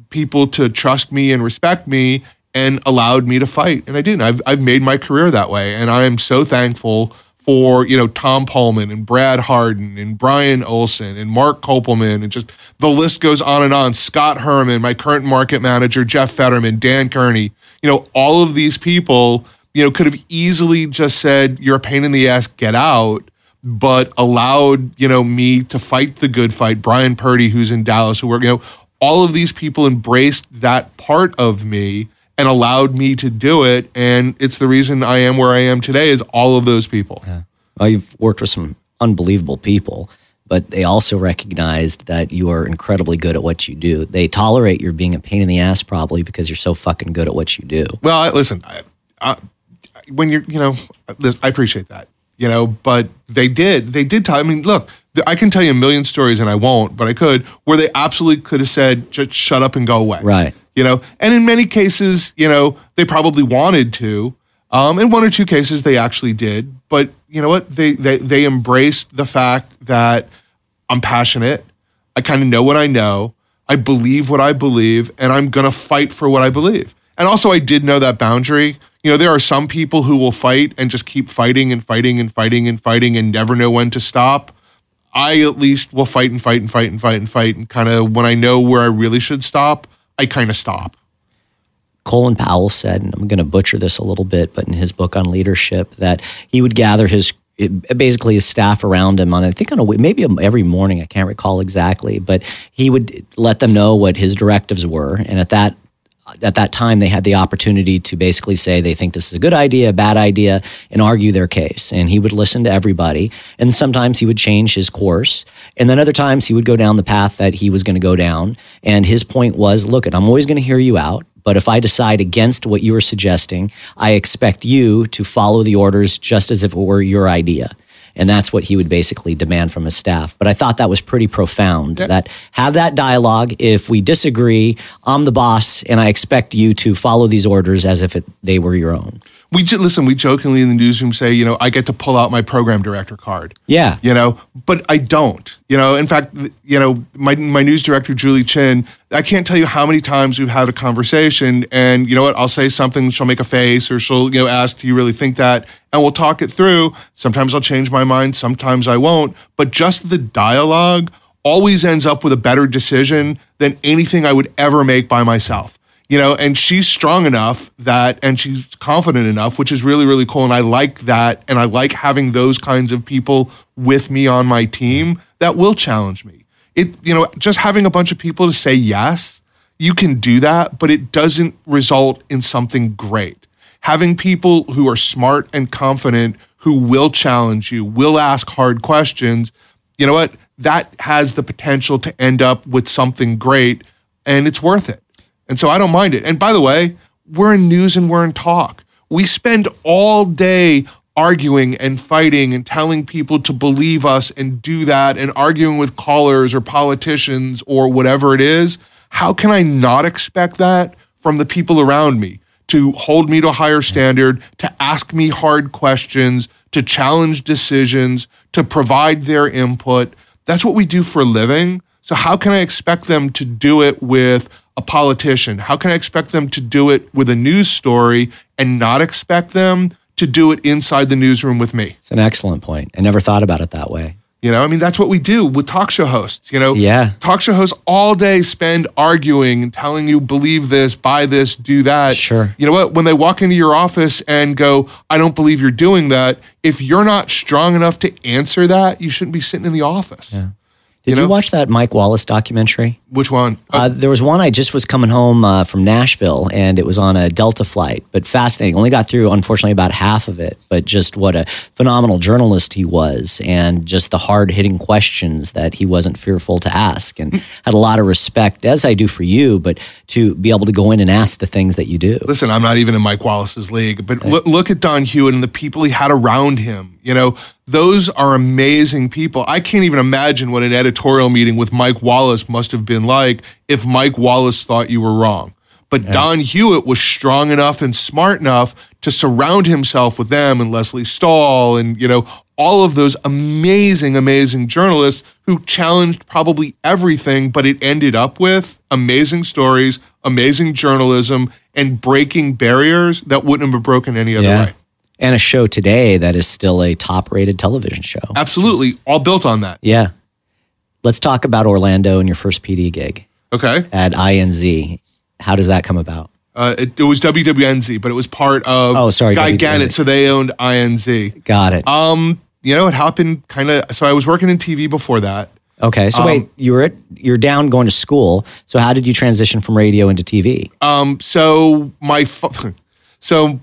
people to trust me and respect me and allowed me to fight. And I did. I've, I've made my career that way. And I am so thankful for, you know, Tom Poleman and Brad Harden and Brian Olson and Mark Kopelman and just the list goes on and on. Scott Herman, my current market manager, Jeff Fetterman, Dan Kearney, you know, all of these people, you know, could have easily just said, you're a pain in the ass, get out but allowed you know me to fight the good fight. Brian Purdy, who's in Dallas, who work, you know, all of these people embraced that part of me and allowed me to do it, and it's the reason I am where I am today. Is all of those people. Yeah. Well, you've worked with some unbelievable people. But they also recognized that you are incredibly good at what you do. They tolerate your being a pain in the ass, probably because you're so fucking good at what you do. Well, I, listen, I, I, when you're, you know, I appreciate that you know, but they did. They did tell. I mean, look, I can tell you a million stories, and I won't, but I could, where they absolutely could have said, "Just shut up and go away." Right. You know, and in many cases, you know, they probably wanted to. Um, in one or two cases, they actually did. But you know what? They they they embraced the fact that I'm passionate. I kind of know what I know. I believe what I believe, and I'm gonna fight for what I believe. And also, I did know that boundary you know, there are some people who will fight and just keep fighting and fighting and fighting and fighting and never know when to stop. I at least will fight and fight and fight and fight and fight and kind of when I know where I really should stop, I kind of stop. Colin Powell said, and I'm going to butcher this a little bit, but in his book on leadership, that he would gather his basically his staff around him on I think on a maybe every morning I can't recall exactly, but he would let them know what his directives were, and at that at that time they had the opportunity to basically say they think this is a good idea, a bad idea, and argue their case. And he would listen to everybody. And sometimes he would change his course. And then other times he would go down the path that he was going to go down. And his point was, look, I'm always going to hear you out. But if I decide against what you are suggesting, I expect you to follow the orders just as if it were your idea. And that's what he would basically demand from his staff. But I thought that was pretty profound yeah. that have that dialogue. If we disagree, I'm the boss and I expect you to follow these orders as if it, they were your own we just listen. We jokingly in the newsroom say, you know, I get to pull out my program director card. Yeah, you know, but I don't. You know, in fact, you know, my my news director Julie Chin. I can't tell you how many times we've had a conversation, and you know what? I'll say something, she'll make a face, or she'll you know ask, "Do you really think that?" And we'll talk it through. Sometimes I'll change my mind, sometimes I won't. But just the dialogue always ends up with a better decision than anything I would ever make by myself you know, and she's strong enough that, and she's confident enough, which is really, really cool. And I like that. And I like having those kinds of people with me on my team that will challenge me. It, you know, just having a bunch of people to say yes, you can do that, but it doesn't result in something great. Having people who are smart and confident who will challenge you, will ask hard questions, you know what? That has the potential to end up with something great and it's worth it. And so I don't mind it. And by the way, we're in news and we're in talk. We spend all day arguing and fighting and telling people to believe us and do that and arguing with callers or politicians or whatever it is. How can I not expect that from the people around me to hold me to a higher standard, to ask me hard questions, to challenge decisions, to provide their input? That's what we do for a living. So, how can I expect them to do it with a politician? How can I expect them to do it with a news story and not expect them to do it inside the newsroom with me? It's an excellent point. I never thought about it that way. You know, I mean, that's what we do with talk show hosts. You know, yeah. talk show hosts all day spend arguing and telling you, believe this, buy this, do that. Sure. You know what? When they walk into your office and go, I don't believe you're doing that, if you're not strong enough to answer that, you shouldn't be sitting in the office. Yeah. Did you, know? you watch that Mike Wallace documentary? Which one? Uh, there was one I just was coming home uh, from Nashville, and it was on a Delta flight, but fascinating. Only got through, unfortunately, about half of it. But just what a phenomenal journalist he was, and just the hard hitting questions that he wasn't fearful to ask, and had a lot of respect, as I do for you, but to be able to go in and ask the things that you do. Listen, I'm not even in Mike Wallace's league, but look, look at Don Hewitt and the people he had around him. You know, those are amazing people. I can't even imagine what an editorial meeting with Mike Wallace must have been like if Mike Wallace thought you were wrong. But Don Hewitt was strong enough and smart enough to surround himself with them and Lesley Stahl and, you know, all of those amazing, amazing journalists who challenged probably everything, but it ended up with amazing stories, amazing journalism, and breaking barriers that wouldn't have been broken any other Yeah. way. And a show today that is still a top rated television show. Absolutely. All built on that. Yeah. Let's talk about Orlando and your first PD gig Okay. at INZ. How does that come about? Uh, it, it was WWNZ, but it was part of Oh, sorry, Guy WWNZ. Gannett, so they owned INZ. Got it. Um, you know, it happened kind of. So I was working in TV before that. okay. So um, wait, you were at, you're down going to school. So how did you transition from radio into TV? Um, so my [LAUGHS] so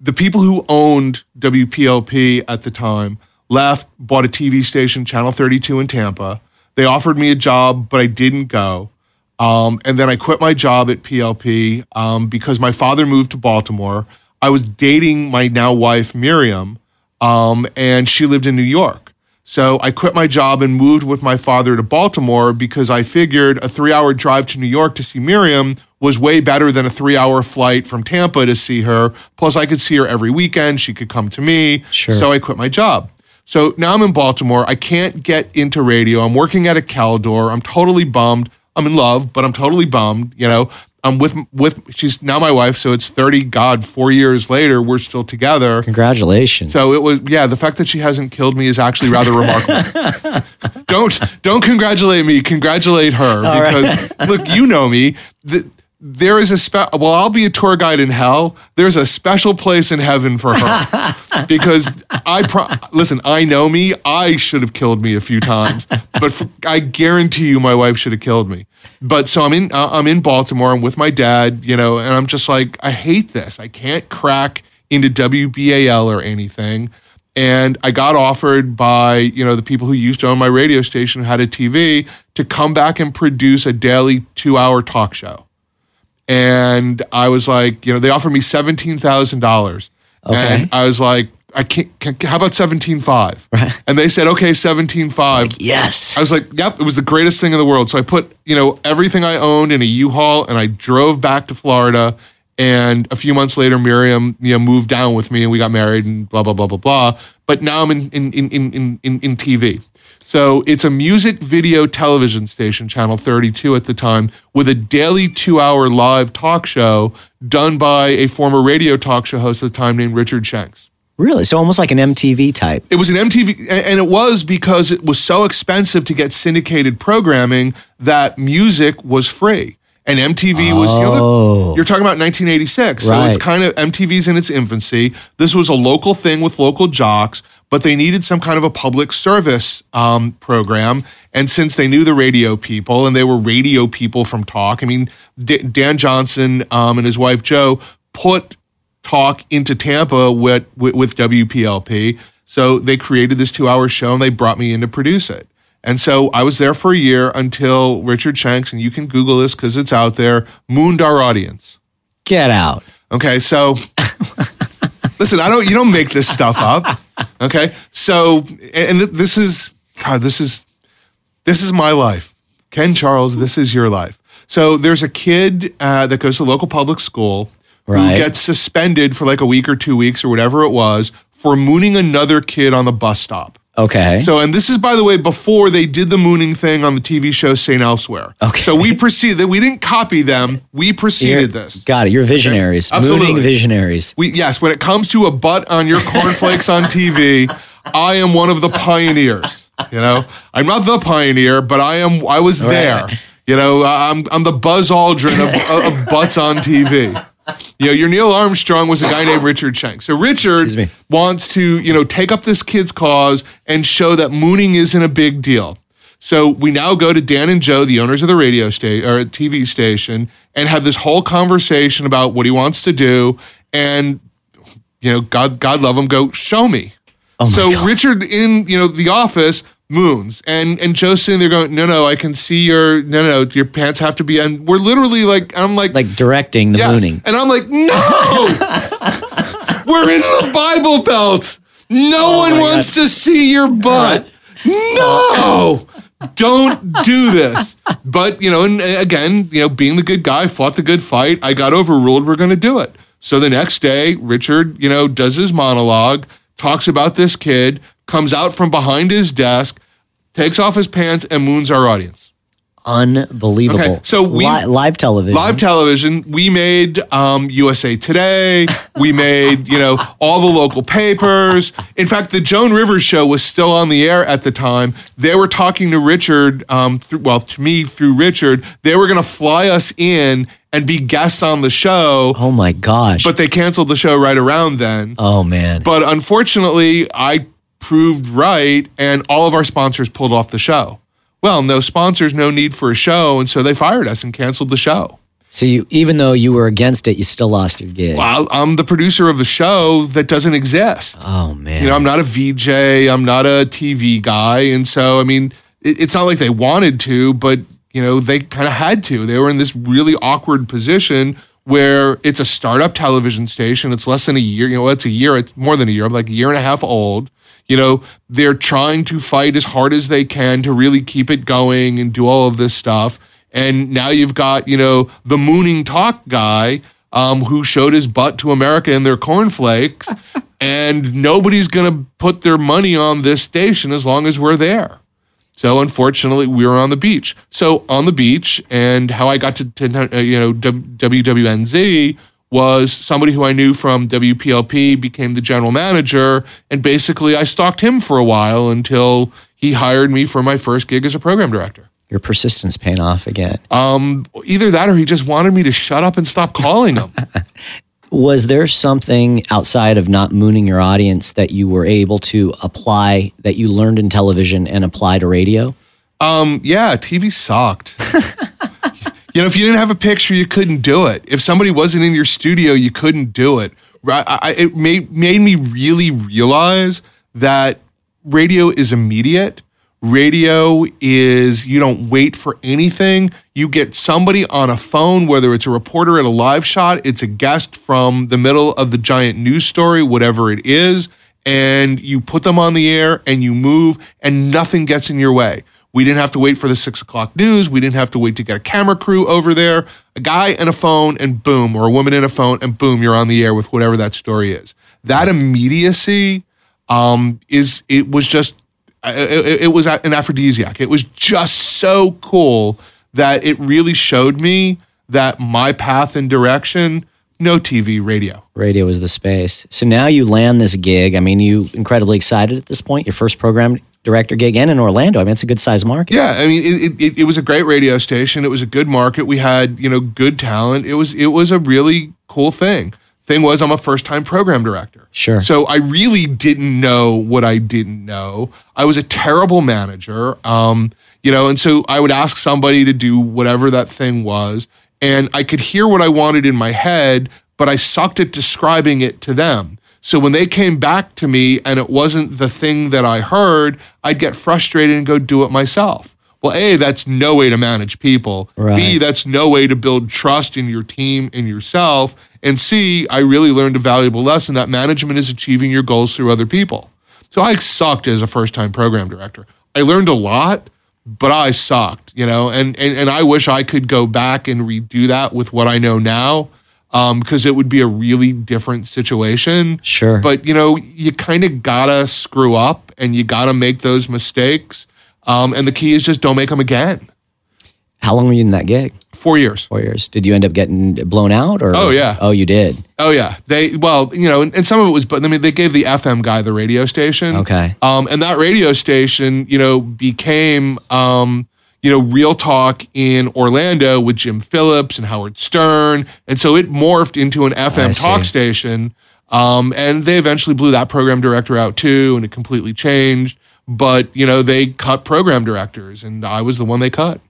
the people who owned WPLP at the time left, bought a TV station, Channel 32 in Tampa. They offered me a job, but I didn't go. Um, and then I quit my job at PLP um, because my father moved to Baltimore. I was dating my now wife, Miriam, um, and she lived in New York. So I quit my job and moved with my father to Baltimore because I figured a three hour drive to New York to see Miriam was way better than a three hour flight from Tampa to see her. Plus, I could see her every weekend. She could come to me. Sure. So I quit my job. So now I'm in Baltimore. I can't get into radio. I'm working at a Caldor. I'm totally bummed. I'm in love, but I'm totally bummed. You know, I'm with with she's now my wife. So it's 30. God, four years later, we're still together. Congratulations. So it was yeah. The fact that she hasn't killed me is actually rather remarkable. [LAUGHS] don't don't congratulate me. Congratulate her because look, you know me. The, there is a spe- well, I'll be a tour guide in hell. There's a special place in heaven for her [LAUGHS] because I pro- listen. I know me. I should have killed me a few times, but for, I guarantee you, my wife should have killed me. But so I'm in. Uh, I'm in Baltimore. I'm with my dad. You know, and I'm just like, I hate this. I can't crack into WBAL or anything. And I got offered by, you know, the people who used to own my radio station who had a TV to come back and produce a daily two hour talk show. And I was like, you know, they offered me seventeen thousand dollars. Okay. And I was like, I can't, can, how about seventeen five? Right. And they said, okay, seventeen five. yes. I was like, yep, it was the greatest thing in the world. So I put, you know, everything I owned in a U-Haul and I drove back to Florida. And a few months later, Miriam, you know, moved down with me and we got married and blah, blah, blah, blah, blah. But now I'm in in in in in, in TV. So it's a music video television station, channel 32 at the time, with a daily two-hour live talk show done by a former radio talk show host at the time named Richard Shanks. really? So almost like an MTV type. It was an MTV, and it was because it was so expensive to get syndicated programming that music was free. And MTV was, you know, Oh. you're talking about 1986. So it's kind of, MTV's in its infancy. This was a local thing with local jocks, but they needed some kind of a public service um, program. And since they knew the radio people and they were radio people from talk, I mean, D- Dan Johnson um, and his wife Joe put talk into Tampa with, with, with WPLP. So they created this two hour show and they brought me in to produce it. And so I was there for a year until Richard Shanks, and you can Google this because it's out there, mooned our audience. Get out. Okay, so [LAUGHS] listen, I don't you don't make this stuff up. [LAUGHS] Okay, so and this is God, this is this is my life. Ken Charles, this is your life. So there's a kid uh, that goes to local public school Right. who gets suspended for like a week or two weeks or whatever it was for mooning another kid on the bus stop. Okay. So, and this is, by the way, before they did the mooning thing on the TV show St. Elsewhere. Okay. So we proceeded, we didn't copy them, we You're- this. Got it. You're visionaries. Absolutely. Mooning visionaries. We, yes, when it comes to a butt on your cornflakes on TV, I am one of the pioneers. You know, I'm not the pioneer, but I am. I was there. You know, I'm I'm the Buzz Aldrin of, of butts on TV. You know, your Neil Armstrong was a guy named Richard Shank. So Richard wants to, you know, take up this kid's cause and show that mooning isn't a big deal. So we now go to Dan and Joe, the owners of the radio station or TV station, and have this whole conversation about what he wants to do. And you know, God, God love him, go show me. Oh so God. Richard in you know the office moons, and and Joe's sitting there going, no, no, I can see your no, no, your pants have to be, and we're literally like, I'm like, Like directing the Yes. mooning. And I'm like, no, [LAUGHS] we're in the Bible Belt. No oh one Oh my wants to see your butt. No, don't do this. But, you know, and again, you know, being the good guy, fought the good fight. I got overruled. We're going to do it. So the next day, Richard, you know, does his monologue, talks about this kid, comes out from behind his desk, takes off his pants, and moons our audience. Unbelievable. Okay, so we- Li- live television. live television we made um, usa today we made you know all the local papers in fact the joan rivers show was still on the air at the time they were talking to richard um, through, well to me through richard they were going to fly us in and be guests on the show oh my gosh. but they canceled the show right around then oh man. but unfortunately, I proved right, and all of our sponsors pulled off the show. Well, no sponsors, no need for a show, and so they fired us and canceled the show. so you, even though you were against it, you still lost your gig. Well, I'm the producer of a show that doesn't exist. Oh man. You know, I'm not a VJ, I'm not a TV guy, and so I mean, it, it's not like they wanted to, but you know, they kind of had to. They were in this really awkward position where it's a startup television station. It's less than a year. You know, it's a year. It's more than a year. I'm like a year and a half old. You know, they're trying to fight as hard as they can to really keep it going and do all of this stuff. And now you've got, you know, the mooning talk guy um, who showed his butt to America in their cornflakes. [LAUGHS] and nobody's going to put their money on this station as long as we're there. So unfortunately, we were on the beach. So on the beach, and how I got to, to uh, you know W- WWNZ was somebody who I knew from WPLP became the general manager, and basically I stalked him for a while until he hired me for my first gig as a program director. your persistence paying off again. Um, either that or he just wanted me to shut up and stop calling him. [LAUGHS] Was there something outside of not mooning your audience that you were able to apply that you learned in television and apply to radio? Um, yeah, TV sucked. [LAUGHS] you know, if you didn't have a picture, you couldn't do it. If somebody wasn't in your studio, you couldn't do it. Right? I, it made made me really realize that radio is immediate. Radio is you don't wait for anything. You get somebody on a phone, whether it's a reporter at a live shot, it's a guest from the middle of the giant news story, whatever it is, and you put them on the air and you move, and nothing gets in your way. We didn't have to wait for the six o'clock news. We didn't have to wait to get a camera crew over there. A guy and a phone, and boom, or a woman in a phone, and boom, you're on the air with whatever that story is. That immediacy um, is it was just it, it- it was an aphrodisiac. It was just so cool that it really showed me that my path and direction, no TV, radio. Radio was the space. So now you land this gig. I mean, you incredibly excited at this point. Your first program director gig and in Orlando. I mean, it's a good size market. Yeah, I mean, it, it, it was a great radio station. It was a good market. We had you know good talent. It was it was a really cool thing. Thing was, I'm a first time program director. Sure. So I really didn't know what I didn't know. I was a terrible manager. Um, you know, and so I would ask somebody to do whatever that thing was, and I could hear what I wanted in my head, but I sucked at describing it to them. So when they came back to me and it wasn't the thing that I heard, I'd get frustrated and go do it myself. Well, A, that's no way to manage people. B, that's no way to build trust in your team and yourself. And C, I really learned a valuable lesson that management is achieving your goals through other people. So I sucked as a first time program director. I learned a lot, but I sucked, you know, and, and, and I wish I could go back and redo that with what I know now because it would be a really different situation. Sure. But, you know, you kind of gotta screw up and you gotta make those mistakes. Um, and the key is just don't make them again. How long were you in that gig? Four years. Four years. Did you end up getting blown out? Or Oh, yeah. Oh, you did. Oh yeah, they well, you know, and, and some of it was, but I mean, they gave the FM guy the radio station. Okay. Um, and that radio station, you know, became, um, you know, Real Talk in Orlando with Jim Phillips and Howard Stern, and so it morphed into an FM talk station. Um, and they eventually blew that program director out too, and it completely changed. but you know they cut program directors, and I was the one they cut.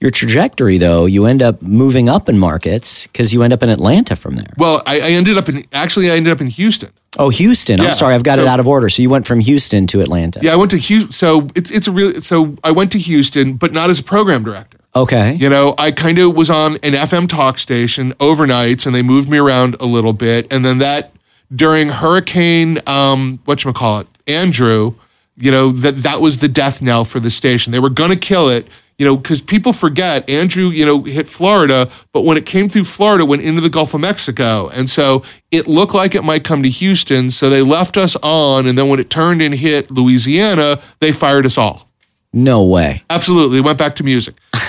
Your trajectory, though, you end up moving up in markets because you end up in Atlanta from there. Well, I, I ended up in actually I ended up in Houston. Oh, Houston. Yeah, I'm sorry, I've got so- it out of order. So you went from Houston to Atlanta. Yeah, I went to Houston. So it's it's a real. So I went to Houston, but not as a program director. Okay. You know, I kind of was on an FM talk station overnights, and they moved me around a little bit, and then that during Hurricane, um, what you call it, Andrew. You know that that was the death knell for the station. They were going to kill it. You know, because people forget Andrew. You know, hit Florida, but when it came through Florida, went into the Gulf of Mexico, and so it looked like it might come to Houston. So they left us on, and then when it turned and hit Louisiana, they fired us all. No way. Absolutely, went back to music. [LAUGHS] all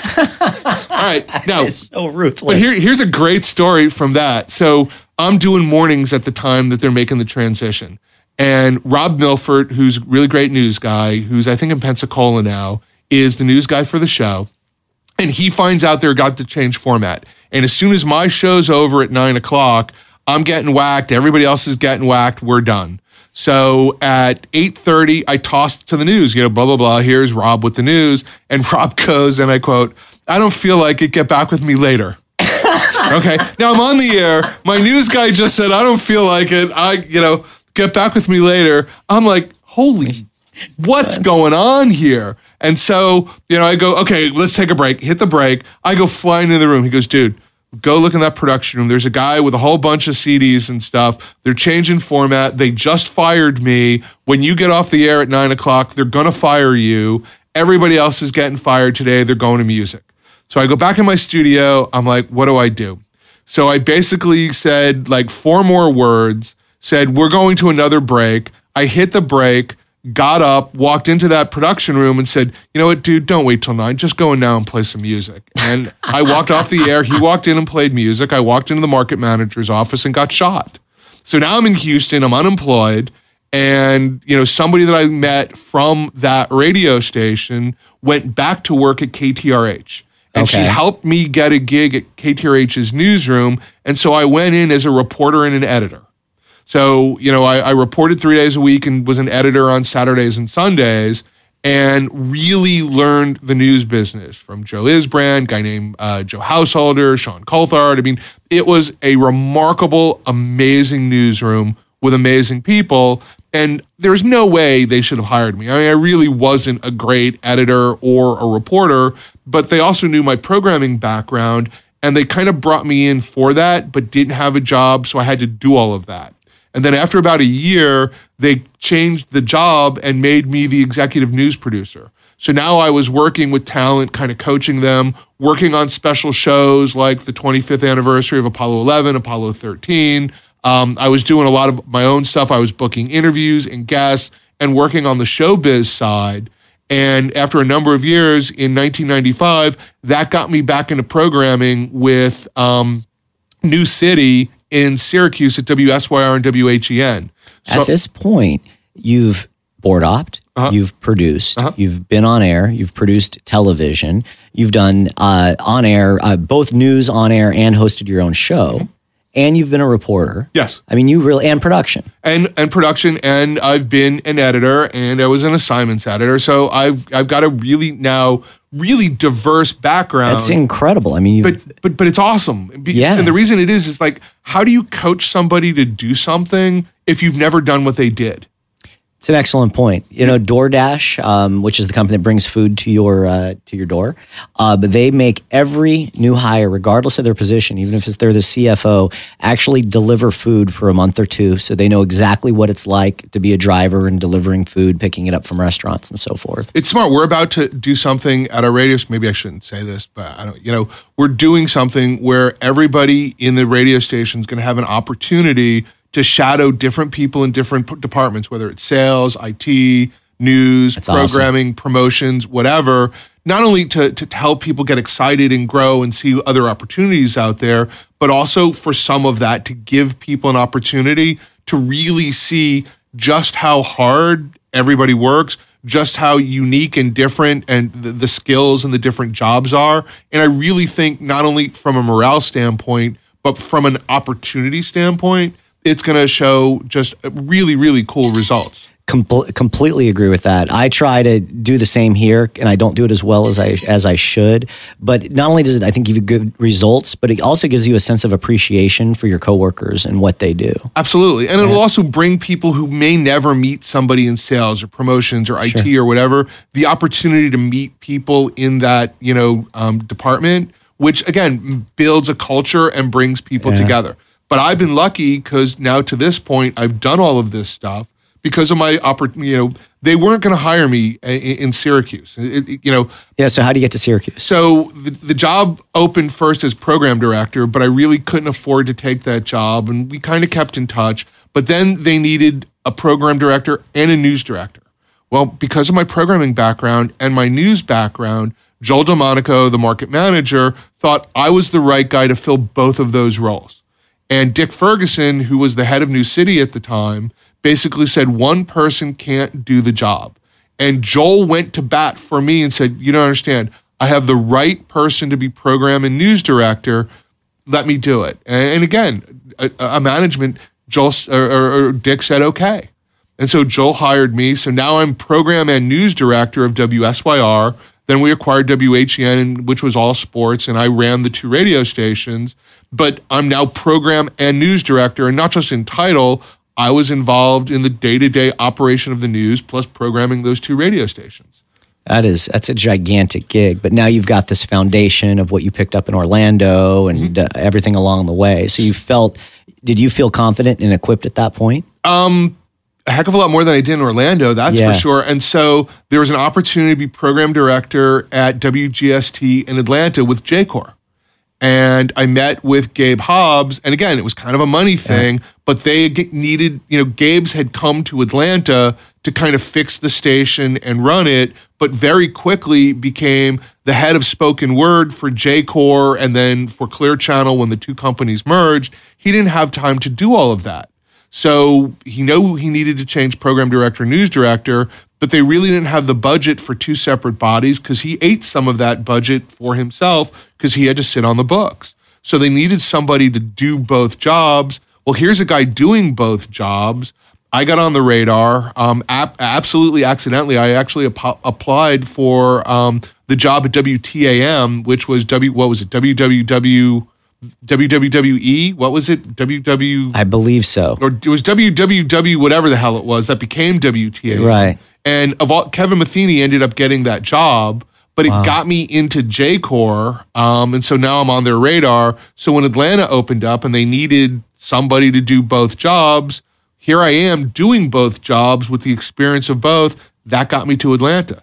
right, now It's so ruthless. but here, here's a great story from that. So I'm doing mornings at the time that they're making the transition. And Rob Milford, who's a really great news guy, who's I think in Pensacola now, is the news guy for the show. And he finds out they're got to change format. And as soon as my show's over at nine o'clock, I'm getting whacked. Everybody else is getting whacked. We're done. So at 8:30, I tossed to the news, you know, blah, blah, blah. Here's Rob with the news. And [LAUGHS] Rob goes, and I quote, I don't feel like it. Get back with me later. [LAUGHS] okay. Now I'm on the air. My news guy just said, I don't feel like it. I, you know, get back with me later. I'm like, holy, what's going on here? And so, you know, I go, okay, let's take a break. Hit the break. I go flying into the room. He goes, dude, go look in that production room. There's a guy with a whole bunch of CDs and stuff. They're changing format. They just fired me. When you get off the air at nine o'clock, they're going to fire you. Everybody else is getting fired today. They're going to music. So I go back in my studio. I'm like, what do I do? So I basically said like four more words, said, we're going to another break. I hit the break, got up, walked into that production room and said, you know what, dude, don't wait till nine. Just go in now and play some music. And I walked off the air. He walked in and played music. I walked into the market manager's office and got shot. So now I'm in Houston, I'm unemployed. And, you know, somebody that I met from that radio station went back to work at KTRH. And she helped me get a gig at KTRH's newsroom. And so I went in as a reporter and an editor. So, you know, I, I reported three days a week and was an editor on Saturdays and Sundays and really learned the news business from Joe Isbrand, guy named uh, Joe Householder, Sean Coulthard. I mean, it was a remarkable, amazing newsroom with amazing people. And there's no way they should have hired me. I mean, I really wasn't a great editor or a reporter, but they also knew my programming background and they kind of brought me in for that, but didn't have a job. So I had to do all of that. And then after about a year, they changed the job and made me the executive news producer. So now I was working with talent, kind of coaching them, working on special shows like the 25th anniversary of Apollo 11, Apollo 13. Um, I was doing a lot of my own stuff. I was booking interviews and guests and working on the showbiz side. And after a number of years in 1995, that got me back into programming with um, New City in Syracuse at WSYR and WHEN. So, At this point, you've board opt, Uh-huh. you've produced, you've been on air, you've produced television, you've done uh, on air, uh, both news on air and hosted your own show, and you've been a reporter. yes, I mean, you really, and production. and and production, and I've been an editor, and I was an assignments editor. So I've I've got a really now really diverse background. That's incredible. I mean, you've, but but but it's awesome. Be- Yeah. And the reason it is is like, how do you coach somebody to do something if you've never done what they did? It's an excellent point. You know, DoorDash, um, which is the company that brings food to your uh, to your door, uh, but they make every new hire, regardless of their position, even if they're the CFO, actually deliver food for a month or two, so they know exactly what it's like to be a driver and delivering food, picking it up from restaurants and so forth. It's smart. We're about to do something at our radio. Maybe I shouldn't say this, but I don't. You know, we're doing something where everybody in the radio station is going to have an opportunity to shadow different people in different p- departments, whether it's sales, IT, news, That's awesome. programming, promotions, whatever. Not only to, to help people get excited and grow and see other opportunities out there, but also for some of that to give people an opportunity to really see just how hard everybody works, just how unique and different and the, the skills and the different jobs are. And I really think not only from a morale standpoint, but from an opportunity standpoint, it's going to show just really, really cool results. Com- completely agree with that. I try to do the same here, and I don't do it as well as I as I should. But not only does it, I think, give you good results, but it also gives you a sense of appreciation for your coworkers and what they do. Absolutely. And it'll also bring people who may never meet somebody in sales or promotions or IT or whatever the opportunity to meet people in that, you know, um, department, which again builds a culture and brings people Yeah. together. But I've been lucky because now to this point, I've done all of this stuff because of my opportunity. You know, they weren't going to hire me in Syracuse. It- it- you know, Yeah. So how do you get to Syracuse? so the, the job opened first as program director, but I really couldn't afford to take that job, and we kind of kept in touch. But then they needed a program director and a news director. Well, because of my programming background and my news background, Joel Delmonico, the market manager, thought I was the right guy to fill both of those roles. And Dick Ferguson, who was the head of New City at the time, basically said one person can't do the job. And Joel went to bat for me and said, You don't understand. I have the right person to be program and news director. Let me do it. And, again, a, a management, Joel or, or, or Dick said, Okay. And so Joel hired me. So now I'm program and news director of WSYR. Then we acquired WHEN, which was all sports, and I ran the two radio stations. But I'm now program and news director, and not just in title. I was involved in the day to day operation of the news, plus programming those two radio stations. That is that's a gigantic gig. But now you've got this foundation of what you picked up in Orlando and uh, everything along the way. So you felt. Did you feel confident and equipped at that point? a heck of a lot more than I did in Orlando, that's Yeah. for sure. And so there was an opportunity to be program director at WGST in Atlanta with Jacor. And I met with Gabe Hobbs. And again, it was kind of a money thing, but they needed, you know, Gabe's had come to Atlanta to kind of fix the station and run it, but very quickly became the head of spoken word for Jacor and then for Clear Channel when the two companies merged. He didn't have time to do all of that. So he knew he needed to change program director, news director, but they really didn't have the budget for two separate bodies because he ate some of that budget for himself because he had to sit on the books. So they needed somebody to do both jobs. Well, here's a guy doing both jobs. I got on the radar. Um, ap- absolutely accidentally, I actually ap- applied for um, the job at WTAM, which was W. What was it? WWW. WWWE. What was it? WW I believe so. or it was WWW, whatever the hell it was, that became WTA. Right. And of all, Kevin Metheny ended up getting that job, but it got me into Jacor. Um, and so now I'm on their radar. So when Atlanta opened up and they needed somebody to do both jobs, here I am doing both jobs with the experience of both. That got me to Atlanta.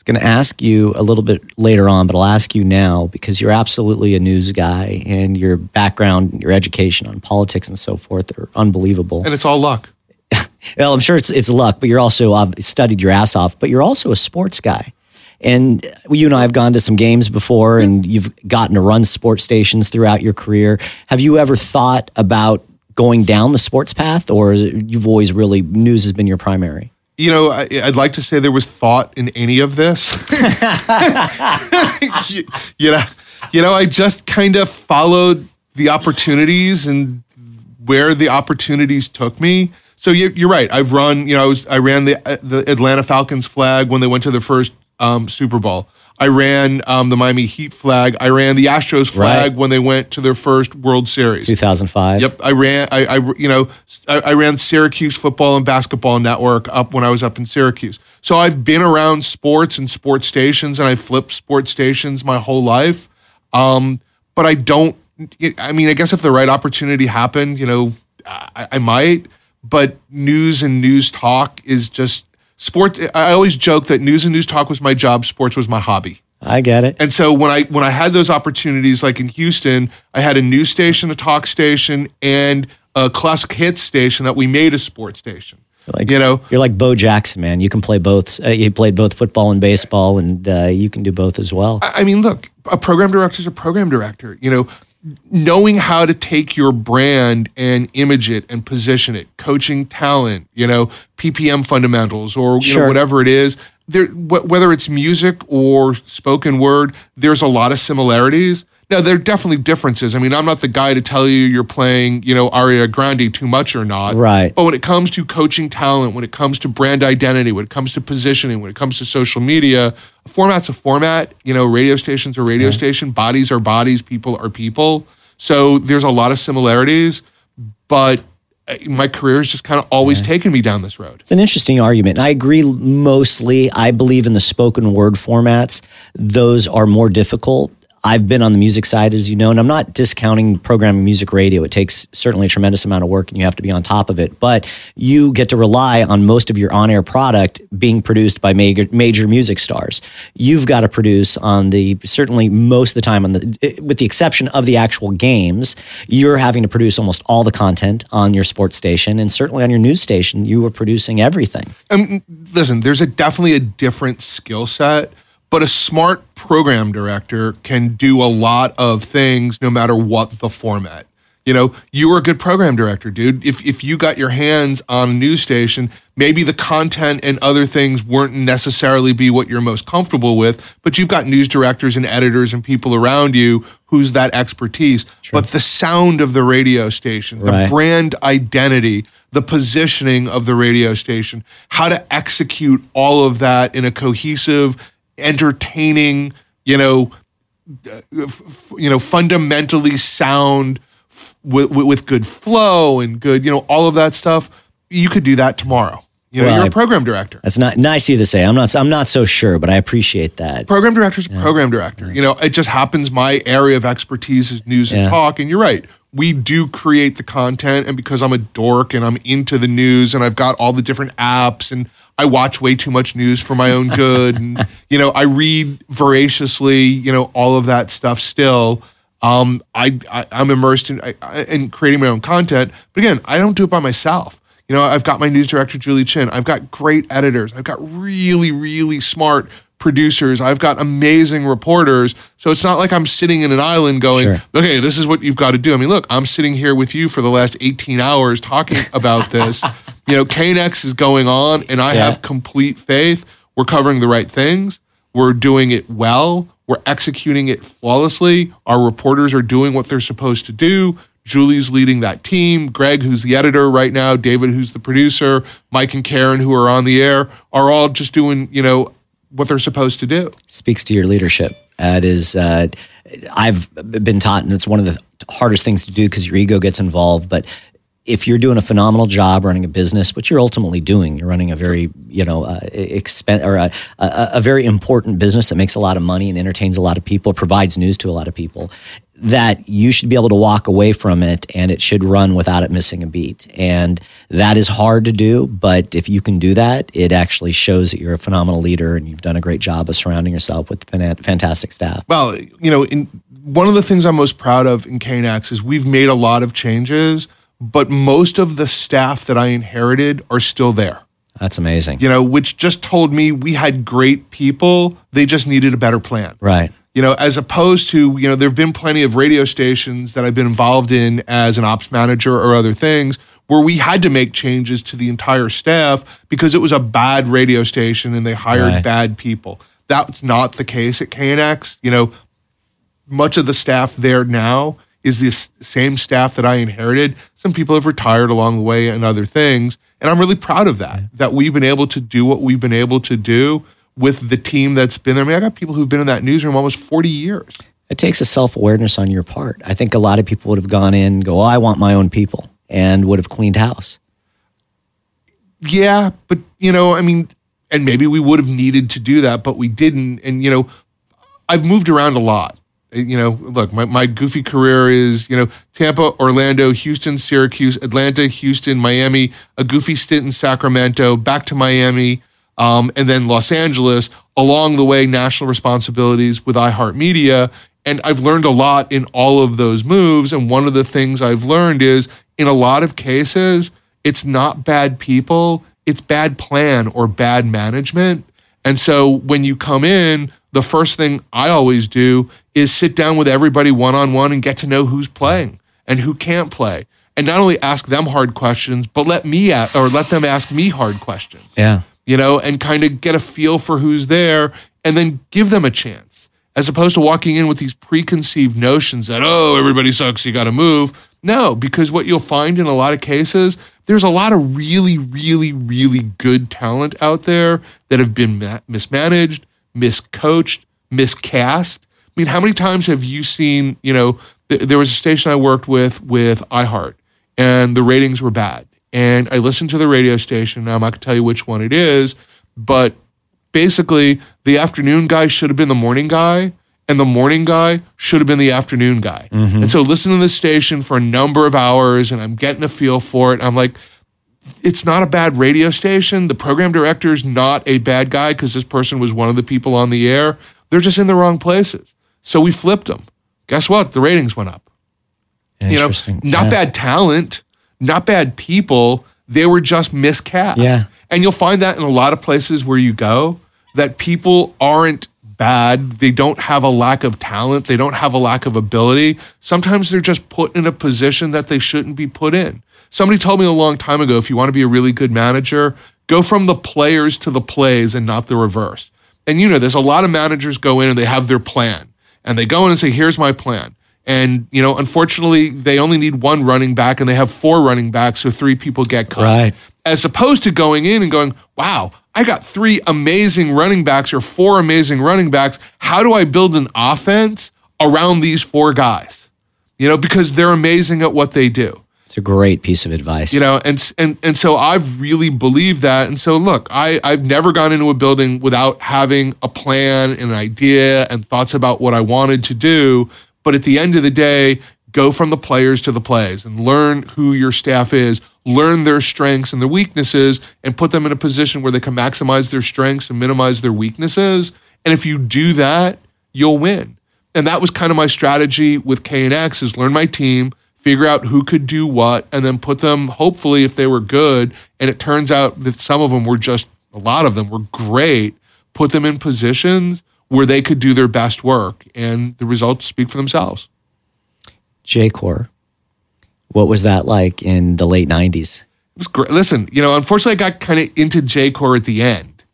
Was going to ask you a little bit later on, but I'll ask you now because you're absolutely a news guy and your background, your education on politics and so forth are unbelievable. And it's all luck. [LAUGHS] Well, I'm sure it's it's luck, but you're also uh, studied your ass off. But you're also a sports guy, and you and I have gone to some games before, and you've gotten to run sports stations throughout your career. Have you ever thought about going down the sports path, or you've always really news has been your primary? You know, I, I'd like to say there was thought in any of this. [LAUGHS] you, you know, you know, I just kind of followed the opportunities and where the opportunities took me. So you, you're right. I've run. You know, I was I ran the the Atlanta Falcons flag when they went to their first um, Super Bowl. I ran um, the Miami Heat flag. I ran the Astros flag Right. when they went to their first World Series. 2005. Yep, I ran. I, I you know, I, I ran Syracuse football and basketball network up when I was up in Syracuse. So I've been around sports and sports stations, and I flipped sports stations my whole life. Um, but I don't. I mean, I guess if the right opportunity happened, you know, I, I might. But news and news talk is just sport. I always joke that news and news talk was my job. Sports was my hobby. I get it. And so when I when I had those opportunities, like in Houston, I had a news station, a talk station, and a classic hits station that we made a sports station. Like, you know, you're like Bo Jackson, man. You can play both. Uh, you played both football and baseball, and uh, you can do both as well. I I mean, look, a program director is a program director. You know, knowing how to take your brand and image it and position it, coaching talent, you know, PPM fundamentals or you Sure. know whatever it is. There, wh- whether it's music or spoken word, there's a lot of similarities. Now there are definitely differences. I mean, I'm not the guy to tell you you're playing, you know, Ariana Grande too much or not. Right. But when it comes to coaching talent, when it comes to brand identity, when it comes to positioning, when it comes to social media, a format's a format. You know, radio stations are radio station, bodies are bodies, people are people. So there's a lot of similarities, but uh, my career has just kind of always taken me down this road. It's an interesting argument. And I agree mostly. I believe in the spoken word formats. Those are more difficult. I've been on the music side, as you know, and I'm not discounting programming music radio. It takes certainly a tremendous amount of work and you have to be on top of it. But you get to rely on most of your on air product being produced by major, major music stars. You've got to produce on the, certainly most of the time, on the, with the exception of the actual games, you're having to produce almost all the content on your sports station. And certainly on your news station, you were producing everything. Um, listen, there's a definitely a different skill set, but a smart program director can do a lot of things no matter what the format. You know, you were a good program director, dude. If if you got your hands on a news station, maybe the content and other things weren't necessarily be what you're most comfortable with, but you've got news directors and editors and people around you who's that expertise. But the sound of the radio station, the Right. brand identity, the positioning of the radio station, how to execute all of that in a cohesive, entertaining, you know, f- you know, fundamentally sound f- with, with, good flow and good, you know, all of that stuff. You could do that tomorrow. You know, Well, you're I- a program director. That's not nice of you to say. I'm not. I'm not so sure, but I appreciate that. Program director's a program director. You know, it just happens my area of expertise is news and talk. And you're right. We do create the content. And because I'm a dork and I'm into the news and I've got all the different apps and I watch way too much news for my own good. and, you know, I read voraciously, you know, all of that stuff still. Um, I, I I'm immersed in I- in creating my own content, but again, I don't do it by myself. You know, I've got my news director Julie Chin. I've got great editors. I've got really really smart producers. I've got amazing reporters. So it's not like I'm sitting in an island going, Sure. "Okay, this is what you've got to do." I mean, look, I'm sitting here with you for the last 18 hours talking about this. [LAUGHS] you know, KNX is going on, and I Yeah. have complete faith. We're covering the right things. We're doing it well. We're executing it flawlessly. Our reporters are doing what they're supposed to do. Julie's leading that team. Greg, who's the editor right now, David, who's the producer, Mike and Karen, who are on the air, are all just doing, you know, what they're supposed to do. speaks to your leadership. Uh, it is. Uh, I've been taught, and it's one of the hardest things to do because your ego gets involved. But if you're doing a phenomenal job running a business, which you're ultimately doing, you're running a very, you know, uh, expen- or a, a, a very important business that makes a lot of money and entertains a lot of people, provides news to a lot of people. That you should be able to walk away from it, and it should run without it missing a beat. And that is hard to do, but if you can do that, it actually shows that you're a phenomenal leader and you've done a great job of surrounding yourself with fantastic staff. Well, you know, in one of the things I'm most proud of in KNX is we've made a lot of changes, but most of the staff that I inherited are still there. That's amazing. You know, which just told me we had great people. They just needed a better plan. Right. You know, as opposed to, you know, there have been plenty of radio stations that I've been involved in as an ops manager or other things where we had to make changes to the entire staff because it was a bad radio station and they hired Right. bad people. That's not the case at KNX. You know, much of the staff there now is the same staff that I inherited. Some people have retired along the way and other things. And I'm really proud of that, that we've been able to do what we've been able to do with the team that's been there. I mean, I got people who've been in that newsroom almost 40 years. It takes a self awareness on your part. I think a lot of people would have gone in and go, oh, I want my own people and would have cleaned house. Yeah, but you know, I mean, and maybe we would have needed to do that, but we didn't. And you know, I've moved around a lot. You know, look, my, my goofy career is, you know, Tampa, Orlando, Houston, Syracuse, Atlanta, Houston, Miami, a goofy stint in Sacramento, back to Miami, um, and then Los Angeles. Along the way, national responsibilities with iHeartMedia. And I've learned a lot in all of those moves. And one of the things I've learned is in a lot of cases, it's not bad people, it's bad plan or bad management. And so when you come in, the first thing I always do is sit down with everybody one on one and get to know who's playing and who can't play. And not only ask them hard questions, but let me a- or let them ask me hard questions Yeah. You know, and kind of get a feel for who's there and then give them a chance. as opposed to walking in with these preconceived notions that, oh, everybody sucks, you got to move. No, because what you'll find in a lot of cases, there's a lot of really, really, really good talent out there that have been ma- mismanaged, miscoached, miscast. I mean, how many times have you seen, you know, th- there was a station I worked with with iHeart and the ratings were bad. And I listened to the radio station. I'm not going to tell you which one it is, but basically the afternoon guy should have been the morning guy and the morning guy should have been the afternoon guy. Mm-hmm. And so listen to this station for a number of hours and I'm getting a feel for it. I'm like, it's not a bad radio station. The program director is not a bad guy because this person was one of the people on the air. They're just in the wrong places. So we flipped them. Guess what? The ratings went up. You know, Interesting. not Yeah. bad talent, not bad people. They were just miscast. Yeah. And you'll find that in a lot of places where you go that people aren't bad. They don't have a lack of talent. They don't have a lack of ability. Sometimes they're just put in a position that they shouldn't be put in. Somebody told me a long time ago if you want to be a really good manager, go from the players to the plays and not the reverse. And you know, there's a lot of managers go in and they have their plan and they go in and say, here's my plan. And, you know, unfortunately, they only need one running back and they have four running backs, so three people get cut. Right. As opposed to going in and going, wow, I got three amazing running backs or four amazing running backs. How do I build an offense around these four guys? You know, because they're amazing at what they do It's a great piece of advice. you know and and and so i've really believed that and so look i i've never gone into a building without having a plan and an idea and thoughts about what i wanted to do but at the end of the day go from the players to the plays and learn who your staff is learn their strengths and their weaknesses and put them in a position where they can maximize their strengths and minimize their weaknesses. And if you do that you'll win. And that was kind of my strategy with KNX is learn my team, figure out who could do what, and then put them, hopefully, if they were good, and it turns out that some of them were just, a lot of them were great, put them in positions where they could do their best work, and the results speak for themselves. Jacor, what was that like in the late 90s? It was great. Listen, you know, unfortunately, I got kind of into Jacor at the end,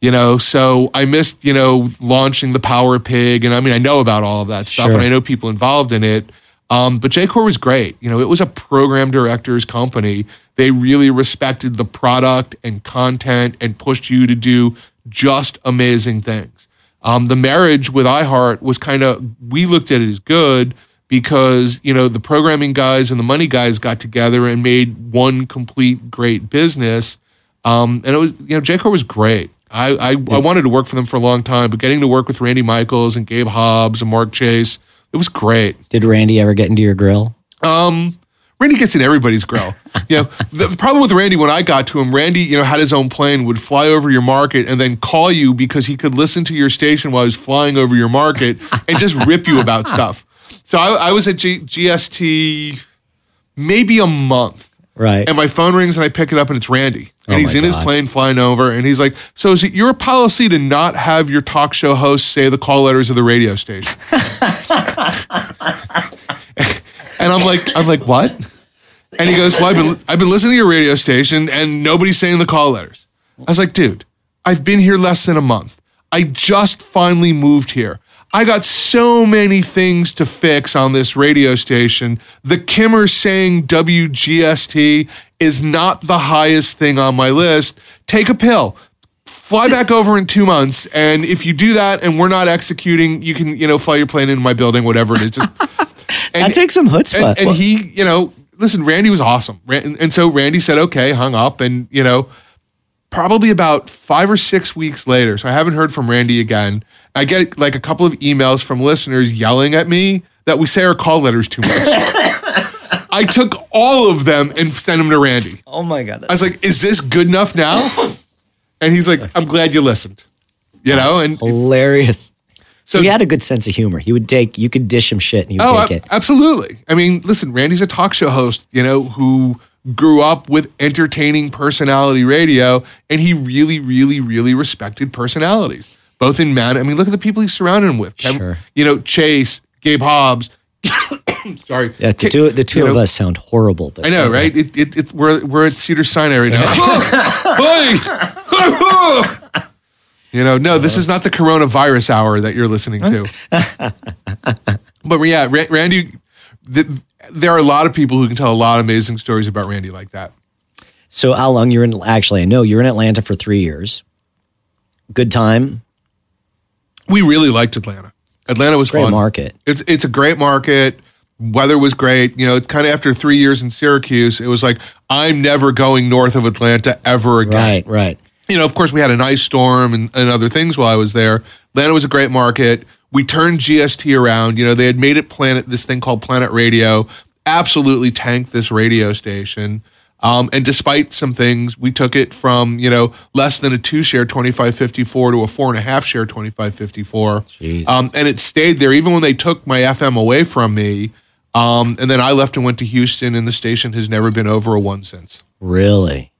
you know, so I missed, you know, launching the Power Pig. And I mean, I know about all of that stuff Sure. and I know people involved in it. Um, but Jacor was great. You know, it was a program director's company. They really respected the product and content and pushed you to do just amazing things. Um, the marriage with iHeart was kind of, we looked at it as good because, you know, the programming guys and the money guys got together and made one complete great business. Um, and it was, you know, Jacor was great. I, I, I wanted to work for them for a long time, but getting to work with Randy Michaels and Gabe Hobbs and Mark Chase, it was great. Did Randy ever get into your grill? Um, Randy gets in everybody's grill. [LAUGHS] you know, the, the problem with Randy when I got to him, Randy, you know, had his own plane, would fly over your market and then call you because he could listen to your station while he was flying over your market and just rip you about [LAUGHS] stuff. So I, I was at G, GST maybe a month. Right. And my phone rings and I pick it up and it's Randy. And Oh he's in his plane flying over and he's like, So is it your policy to not have your talk show host say the call letters of the radio station? [LAUGHS] and I'm like, I'm like, what? And he goes, Well, I've been I've been listening to your radio station and nobody's saying the call letters. I was like, dude, I've been here less than a month. I just finally moved here. I got so many things to fix on this radio station. The Kimmer saying WGST is not the highest thing on my list. Take a pill. Fly back [LAUGHS] over in two months, and if you do that and we're not executing, you can, you know, fly your plane into my building, whatever it is. Just and, that takes some chutzpah. and, and he, you know, listen, Randy was awesome. And so Randy said, okay, hung up. And, you know, probably about five or six weeks later, so I haven't heard from Randy again. I get like a couple of emails from listeners yelling at me that we say our call letters too much. [LAUGHS] I took all of them and sent them to Randy. oh my God. I was like, is this good enough now? [LAUGHS] And he's like, I'm glad you listened. You know, and hilarious. So he had a good sense of humor. He would take, you could dish him shit and he would Oh, take it. absolutely. I mean, listen, Randy's a talk show host, you know, who grew up with entertaining personality radio, and he really, really, really respected personalities, both in man. I mean, look at the people he's surrounded him with. Kevin- Sure. You know, Chase, Gabe Hobbs. [COUGHS] Sorry. Yeah, the two, the two you of know, us sound horrible. But I know, right? It, it, it's we're we're at Cedar Sinai right now. [LAUGHS] [LAUGHS] [LAUGHS] You know, no, this uh-huh. is not the coronavirus hour that you're listening to. [LAUGHS] but yeah, Ra- Randy, th- there are a lot of people who can tell a lot of amazing stories about Randy like that. So how long you're in? Actually, I know you're in Atlanta for three years. Good time. We really liked Atlanta. Atlanta was Great fun. market. It's it's a great market. Weather was great. You know, it's kind of after three years in Syracuse, it was like I'm never going north of Atlanta ever again. Right, right. You know, of course, we had an ice storm and, and other things while I was there. Atlanta was a great market. We turned GST around. You know, they had made it Planet, this thing called Planet Radio, absolutely tanked this radio station. Um, and despite some things, we took it from, you know, less than a two share 2554 to a four and a half share 2554. Jeez. Um, and it stayed there even when they took my FM away from me. Um, and then I left and went to Houston, and the station has never been over a one since. Really?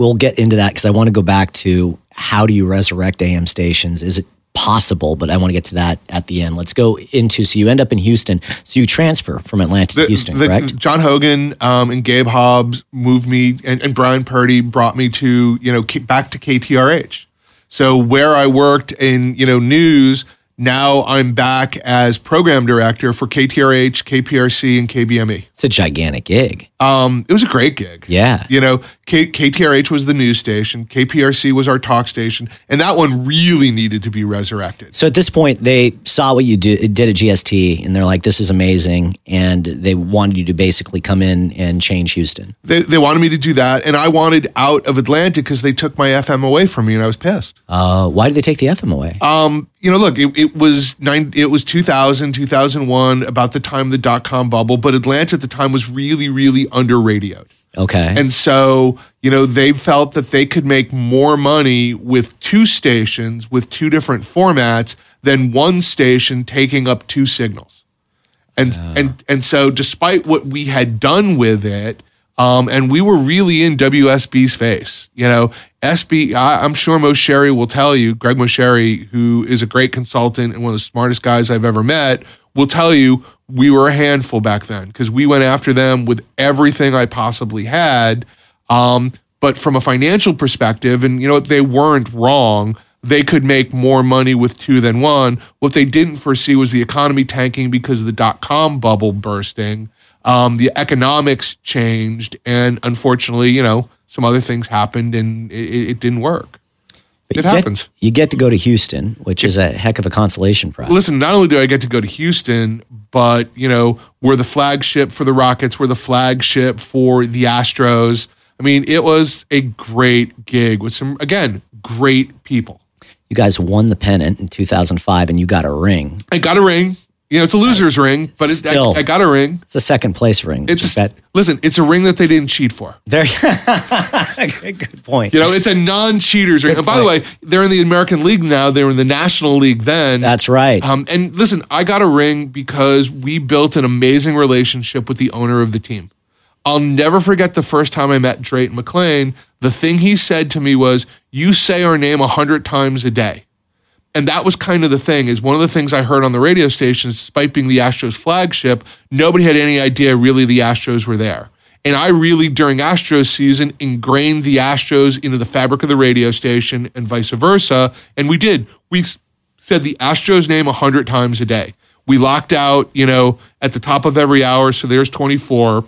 We'll get into that because I want to go back to how do you resurrect AM stations? Is it possible? But I want to get to that at the end. Let's go into so you end up in Houston. So you transfer from Atlanta to Houston, the- correct? John Hogan um, and Gabe Hobbs moved me, and, and Brian Purdy brought me to you know back to KTRH. So where I worked in you know news, now I'm back as program director for KTRH, KPRC, and KBME. It's a gigantic gig. Um, it was a great gig. Yeah. You know, K- KTRH was the news station, KPRC was our talk station, and that one really needed to be resurrected. So at this point, they saw what you did, did at GST, and they're like, "This is amazing," and they wanted you to basically come in and change Houston. They, they wanted me to do that, and I wanted out of Atlanta because they took my FM away from me, and I was pissed. Uh, why did they take the FM away? Um, you know, look, it, it was nine, it was 2000, 2001, about the time of the dot com bubble, but Atlanta at the time was really, really under radioed. okay, And so, you know, they felt that they could make more money with two stations with two different formats than one station taking up two signals. And and and so despite what we had done with it, um, and we were really in WSB's face. You know, SB, I, I'm sure Moceri will tell you, Greg Moceri, who is a great consultant and one of the smartest guys I've ever met, will tell you we were a handful back then because we went after them with everything I possibly had. Um, but from a financial perspective, and you know, they weren't wrong. They could make more money with two than one. What they didn't foresee was the economy tanking because of the dot com bubble bursting. Um, the economics changed, and unfortunately, you know, some other things happened, and it, it didn't work. But it you get- happens. you get to go to Houston, which is a heck of a consolation prize. Listen, not only do I get to go to Houston, but you know, we're the flagship for the Rockets, we're the flagship for the Astros. I mean, it was a great gig with some again, great people. You guys won the pennant in 2005, and you got a ring. I got a ring. You know, it's a loser's ring, but it, Still. I, I got a ring. It's a second place ring. It's a, bet- listen, it's a ring that they didn't cheat for. there. [LAUGHS] Good point. You know, it's a non-cheaters ring. And by the way, they're in the American League now. They were in the National League then. That's right. Um, and listen, I got a ring because we built an amazing relationship with the owner of the team. I'll never forget the first time I met Drayton McLane. The thing he said to me was, "You say our name a hundred times a day," and that was kind of the thing. Is one of the things I heard on the radio stations, despite being the Astros flagship, nobody had any idea really the Astros were there. And I really, during Astros season, ingrained the Astros into the fabric of the radio station and vice versa. And we did. We said the Astros name a hundred times a day. We locked out, you know, at the top of every hour. So there's 24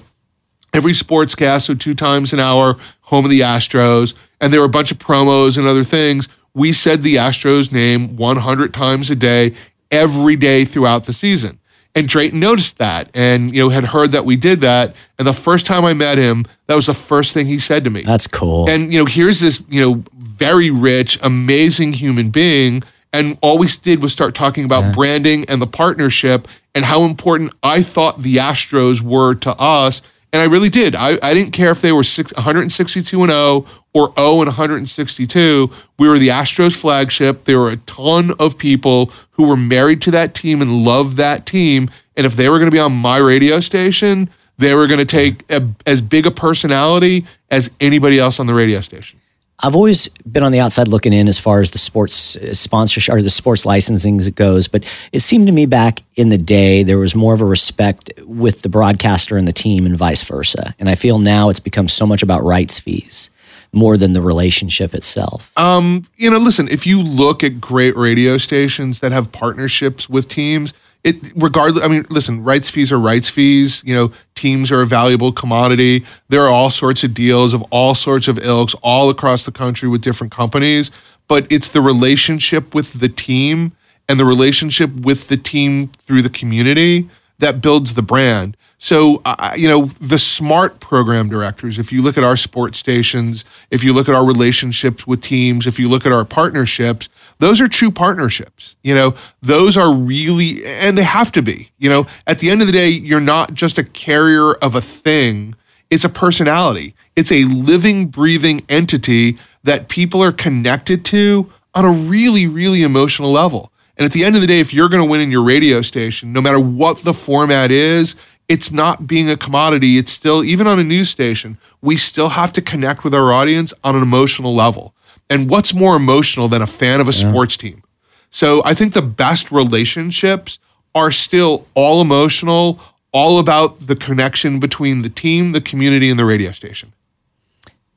every sportscast, so two times an hour, home of the Astros, and there were a bunch of promos and other things. We said the Astros name 100 times a day, every day throughout the season. And Drayton noticed that and, you know, had heard that we did that. And the first time I met him, that was the first thing he said to me. That's cool. And you know, here's this you know very rich, amazing human being, and all we did was start talking about branding and the partnership and how important I thought the Astros were to us. And I really did. I, I didn't care if they were six, 162 and 0 or 0 and 162. We were the Astros flagship. There were a ton of people who were married to that team and loved that team. And if they were going to be on my radio station, they were going to take a, as big a personality as anybody else on the radio station. I've always been on the outside looking in as far as the sports uh, sponsorship or the sports licensing goes, but it seemed to me back in the day there was more of a respect with the broadcaster and the team and vice versa. And I feel now it's become so much about rights fees. More than the relationship itself. Um, you know, listen, if you look at great radio stations that have partnerships with teams, it regardless, I mean, listen, rights fees are rights fees. You know, teams are a valuable commodity. There are all sorts of deals of all sorts of ilks all across the country with different companies, but it's the relationship with the team and the relationship with the team through the community that builds the brand. So, uh, you know, the smart program directors, if you look at our sports stations, if you look at our relationships with teams, if you look at our partnerships, those are true partnerships. You know, those are really, and they have to be. You know, at the end of the day, you're not just a carrier of a thing, it's a personality, it's a living, breathing entity that people are connected to on a really, really emotional level. And at the end of the day, if you're going to win in your radio station, no matter what the format is, it's not being a commodity. It's still, even on a news station, we still have to connect with our audience on an emotional level. And what's more emotional than a fan of a yeah. sports team? So I think the best relationships are still all emotional, all about the connection between the team, the community, and the radio station.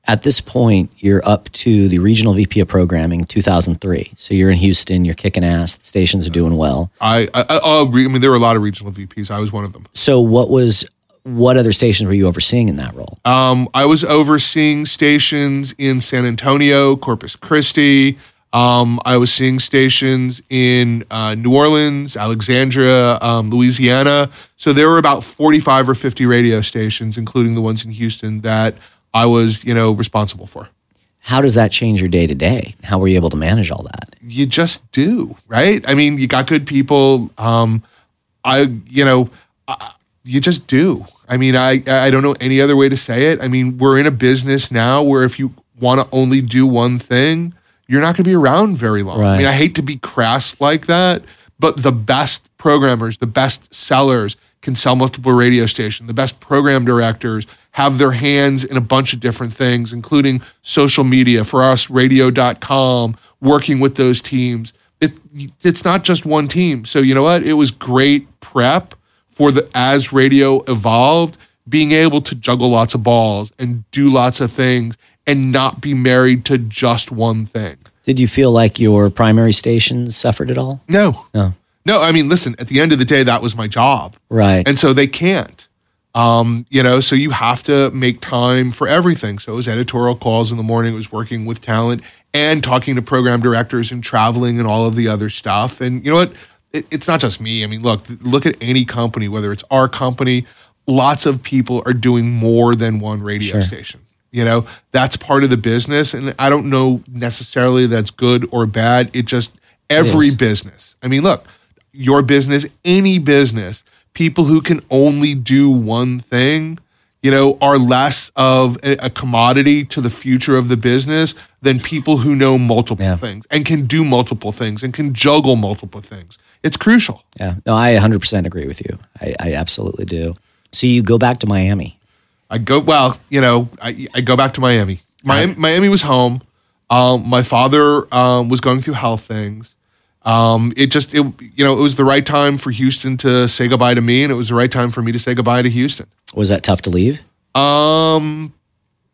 At this point, you're up to the regional VP of programming, 2003. So you're in Houston. You're kicking ass. The stations are doing well. I I, I, I mean, there were a lot of regional VPs. I was one of them. So what was what other stations were you overseeing in that role? Um, I was overseeing stations in San Antonio, Corpus Christi. Um, I was seeing stations in uh, New Orleans, Alexandria, um, Louisiana. So there were about 45 or 50 radio stations, including the ones in Houston, that I was, you know, responsible for. How does that change your day to day? How were you able to manage all that? You just do, right? I mean, you got good people. Um, I, you know, I, you just do. I mean, I I don't know any other way to say it. I mean, we're in a business now where if you want to only do one thing, you're not going to be around very long. Right. I mean, I hate to be crass like that, but the best programmers, the best sellers can sell multiple radio stations. The best program directors have their hands in a bunch of different things, including social media, for us, radio.com, working with those teams. It, it's not just one team. So, you know what? It was great prep for the as radio evolved, being able to juggle lots of balls and do lots of things and not be married to just one thing. Did you feel like your primary station suffered at all? No. No. No, I mean, listen, at the end of the day, that was my job. Right. And so they can't. Um, you know, so you have to make time for everything. So it was editorial calls in the morning, it was working with talent and talking to program directors and traveling and all of the other stuff. And you know what? It, it's not just me. I mean, look, look at any company, whether it's our company, lots of people are doing more than one radio sure. station. You know, that's part of the business. And I don't know necessarily that's good or bad. It just, every it business. I mean, look, your business, any business, people who can only do one thing, you know, are less of a, commodity to the future of the business than people who know multiple yeah. things and can do multiple things and can juggle multiple things. It's crucial. Yeah. No, I 100% agree with you. I, I absolutely do. So you go back to Miami. I go, well, you know, I, I go back to Miami. Miami, Miami was home. Um, my father um, was going through health things. Um, it just, it, you know, it was the right time for Houston to say goodbye to me, and it was the right time for me to say goodbye to Houston. Was that tough to leave? Um,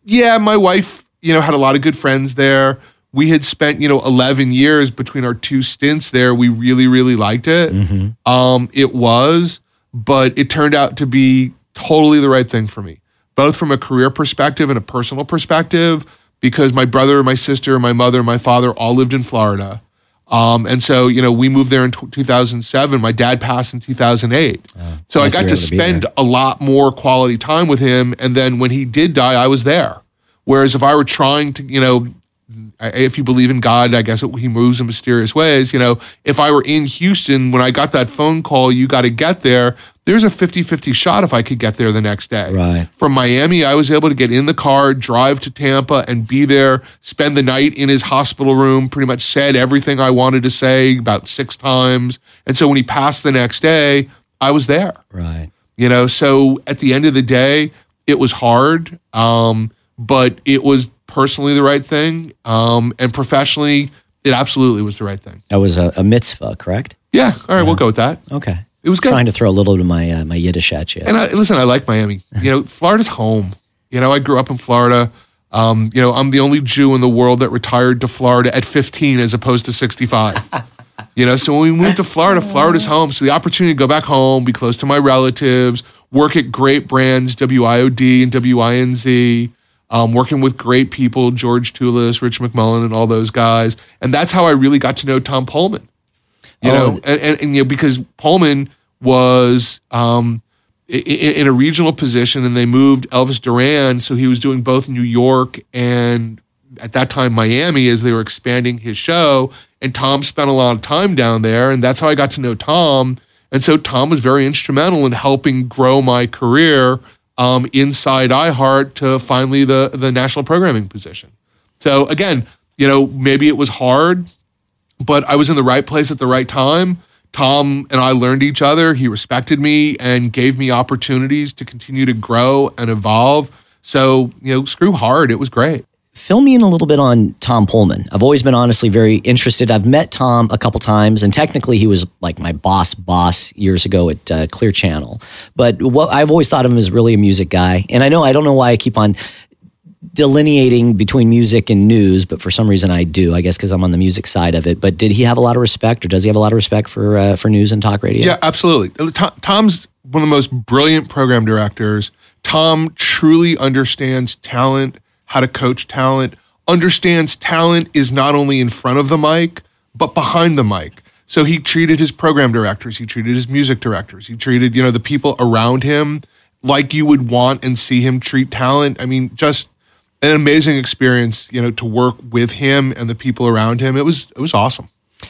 yeah, my wife, you know, had a lot of good friends there. We had spent, you know, 11 years between our two stints there. We really, really liked it. Mm-hmm. Um, it was, but it turned out to be totally the right thing for me, both from a career perspective and a personal perspective, because my brother, my sister, my mother, my father all lived in Florida. Um, and so, you know, we moved there in t- 2007. My dad passed in 2008. Uh, so I got to spend a lot more quality time with him. And then when he did die, I was there. Whereas if I were trying to, you know, if you believe in God, I guess he moves in mysterious ways. You know, if I were in Houston when I got that phone call, you got to get there, there's a 50 50 shot if I could get there the next day. Right. From Miami, I was able to get in the car, drive to Tampa, and be there, spend the night in his hospital room, pretty much said everything I wanted to say about six times. And so when he passed the next day, I was there. Right. You know, so at the end of the day, it was hard, um, but it was personally the right thing. Um, and professionally, it absolutely was the right thing. That was a, a mitzvah, correct? Yeah. All right, yeah. we'll go with that. Okay. It was good. Trying to throw a little bit of my uh, my Yiddish at you. And I, listen, I like Miami. You know, Florida's home. You know, I grew up in Florida. Um, you know, I'm the only Jew in the world that retired to Florida at 15 as opposed to 65. [LAUGHS] you know, so when we moved to Florida, [LAUGHS] Florida's home. So the opportunity to go back home, be close to my relatives, work at great brands, WIOD and WINZ, um, working with great people, George Toulis, Rich McMullen, and all those guys. And that's how I really got to know Tom Poleman. You Oh, know, and, and, and you know, because Poleman was um, i- i- in a regional position and they moved Elvis Duran. So he was doing both New York and at that time Miami as they were expanding his show. And Tom spent a lot of time down there. And that's how I got to know Tom. And so Tom was very instrumental in helping grow my career um, inside iHeart to finally the, the national programming position. So again, you know, maybe it was hard, but I was in the right place at the right time. Tom and I learned each other. He respected me and gave me opportunities to continue to grow and evolve. So, you know, screw hard. It was great. Fill me in a little bit on Tom Poleman. I've always been honestly very interested. I've met Tom a couple times, and technically he was like my boss boss years ago at uh, Clear Channel. But what I've always thought of him as really a music guy, and I know I don't know why I keep on delineating between music and news, but for some reason I do. I guess because I'm on the music side of it. But did he have a lot of respect, or does he have a lot of respect for uh, for news and talk radio? Yeah, absolutely. Tom, Tom's one of the most brilliant program directors. Tom truly understands talent, how to coach talent, understands talent is not only in front of the mic, but behind the mic. So he treated his program directors, he treated his music directors, he treated, you know, the people around him like you would want and see him treat talent. I mean, just an amazing experience, you know, to work with him and the people around him. It was it was awesome.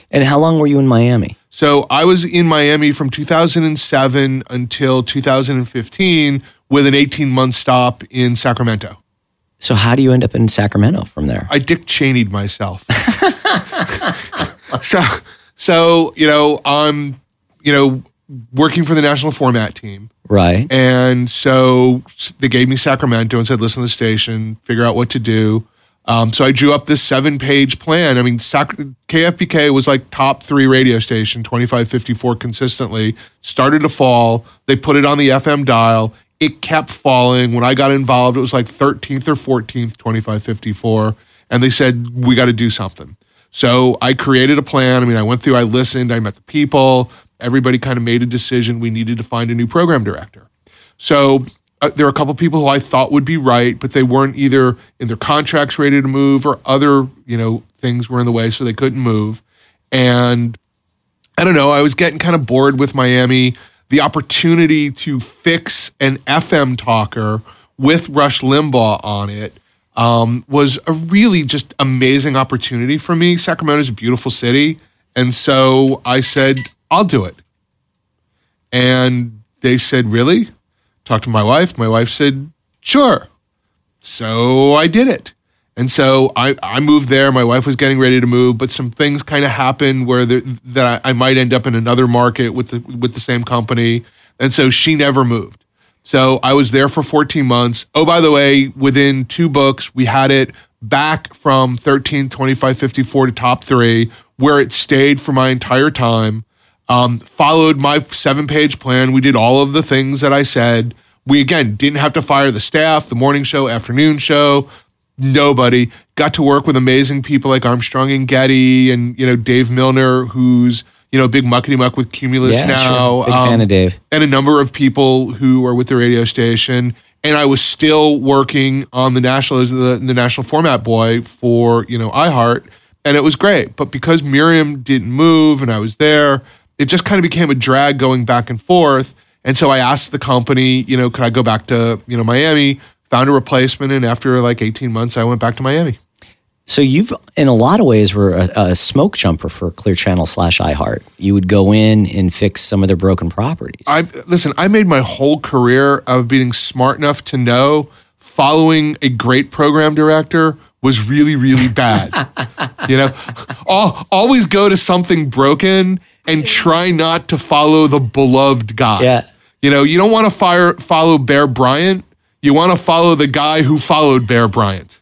And how long were you in Miami? So I was in Miami from 2007 until 2015 with an 18 month stop in Sacramento. So how do you end up in Sacramento from there? I Dick Cheneyed myself. [LAUGHS] so, so you know, I'm, you know, working for the national format team. Right. And so they gave me Sacramento and said, listen to the station, figure out what to do. Um, so I drew up this seven page plan. I mean, Sac- KFBK was like top three radio station, 2554 consistently, started to fall. They put it on the FM dial. It kept falling. When I got involved, it was like 13th or 14th, 2554. And they said, we got to do something. So I created a plan. I mean, I went through, I listened, I met the people. Everybody kind of made a decision. We needed to find a new program director. So uh, there are a couple people who I thought would be right, but they weren't either in their contracts ready to move or other, you know, things were in the way, so they couldn't move. And I don't know, I was getting kind of bored with Miami. The opportunity to fix an FM talker with Rush Limbaugh on it um, was a really just amazing opportunity for me. Sacramento's a beautiful city. And so I said, I'll do it. And they said, Really? Talked to my wife. My wife said, Sure. So I did it. And so I, I moved there. My wife was getting ready to move, but some things kind of happened where there, that I, I might end up in another market with the with the same company. And so she never moved. So I was there for 14 months. Oh, by the way, within two books, we had it back from 13, 25, 54 to top three, where it stayed for my entire time. Um, followed my seven page plan. We did all of the things that I said. We again didn't have to fire the staff, the morning show, afternoon show, nobody. Got to work with amazing people like Armstrong and Getty and, you know, Dave Milner, who's, you know, big muckety muck with Cumulus Yeah, now. sure. Big fan of Dave. And a number of people who are with the radio station. And I was still working on the national as the, the national format boy for, you know, iHeart. And it was great. But because Miriam didn't move and I was there, it just kind of became a drag going back and forth. And so I asked the company, you know, could I go back to, you know, Miami? Found a replacement. And after like 18 months, I went back to Miami. So you've, in a lot of ways, were a, a smoke jumper for Clear Channel slash iHeart. You would go in and fix some of their broken properties. I listen. I made my whole career of being smart enough to know following a great program director was really, really bad. [LAUGHS] you know, Al always go to something broken and try not to follow the beloved guy. Yeah. You know, you don't want to fire follow Bear Bryant. You want to follow the guy who followed Bear Bryant.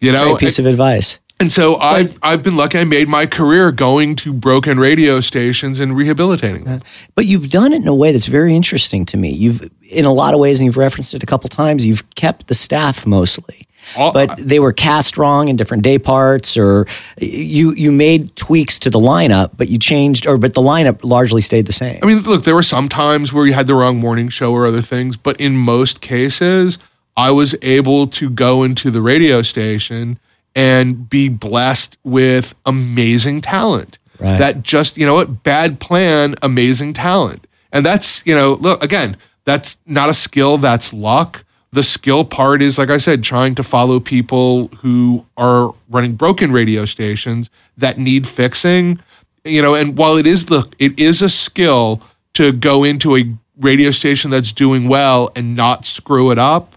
You know, Great piece of advice. and so I've I've been lucky. I made my career going to broken radio stations and rehabilitating them. But you've done it in a way that's very interesting to me. You've, in a lot of ways, and you've referenced it a couple times, you've kept the staff mostly. All- but they were cast wrong in different day parts, or you you made tweaks to the lineup, but you changed, or but the lineup largely stayed the same. I mean, look, there were some times where you had the wrong morning show or other things, but in most cases, I was able to go into the radio station and be blessed with amazing talent. Right. That just, you know what, bad plan, amazing talent. And that's, you know, look, again, that's not a skill, that's luck. The skill part is, like I said, trying to follow people who are running broken radio stations that need fixing. You know, and while it is the it is a skill to go into a radio station that's doing well and not screw it up,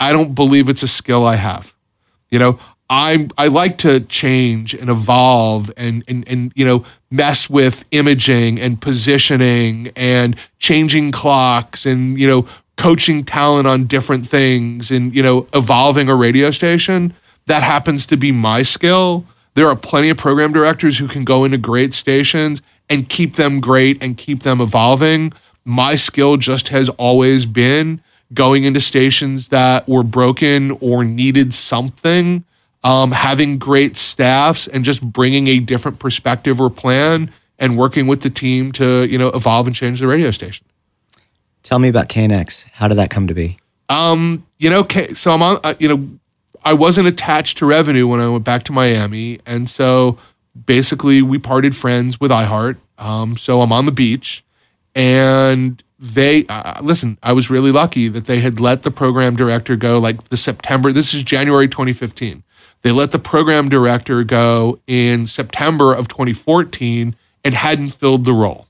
I don't believe it's a skill I have. You know, I I like to change and evolve and and and you know mess with imaging and positioning and changing clocks and you know coaching talent on different things and you know evolving a radio station. That happens to be my skill. There are plenty of program directors who can go into great stations and keep them great and keep them evolving. My skill just has always been going into stations that were broken or needed something um, having great staffs and just bringing a different perspective or plan and working with the team to you know evolve and change the radio station. Tell me about KNX. How did that come to be? Um, you know, so I'm on. Uh, you know, I wasn't attached to revenue when I went back to Miami, and so basically we parted friends with iHeart. Um, so I'm on the beach, and they uh, listen. I was really lucky that they had let the program director go. Like the September. This is January 2015. They let the program director go in September of 2014 and hadn't filled the role.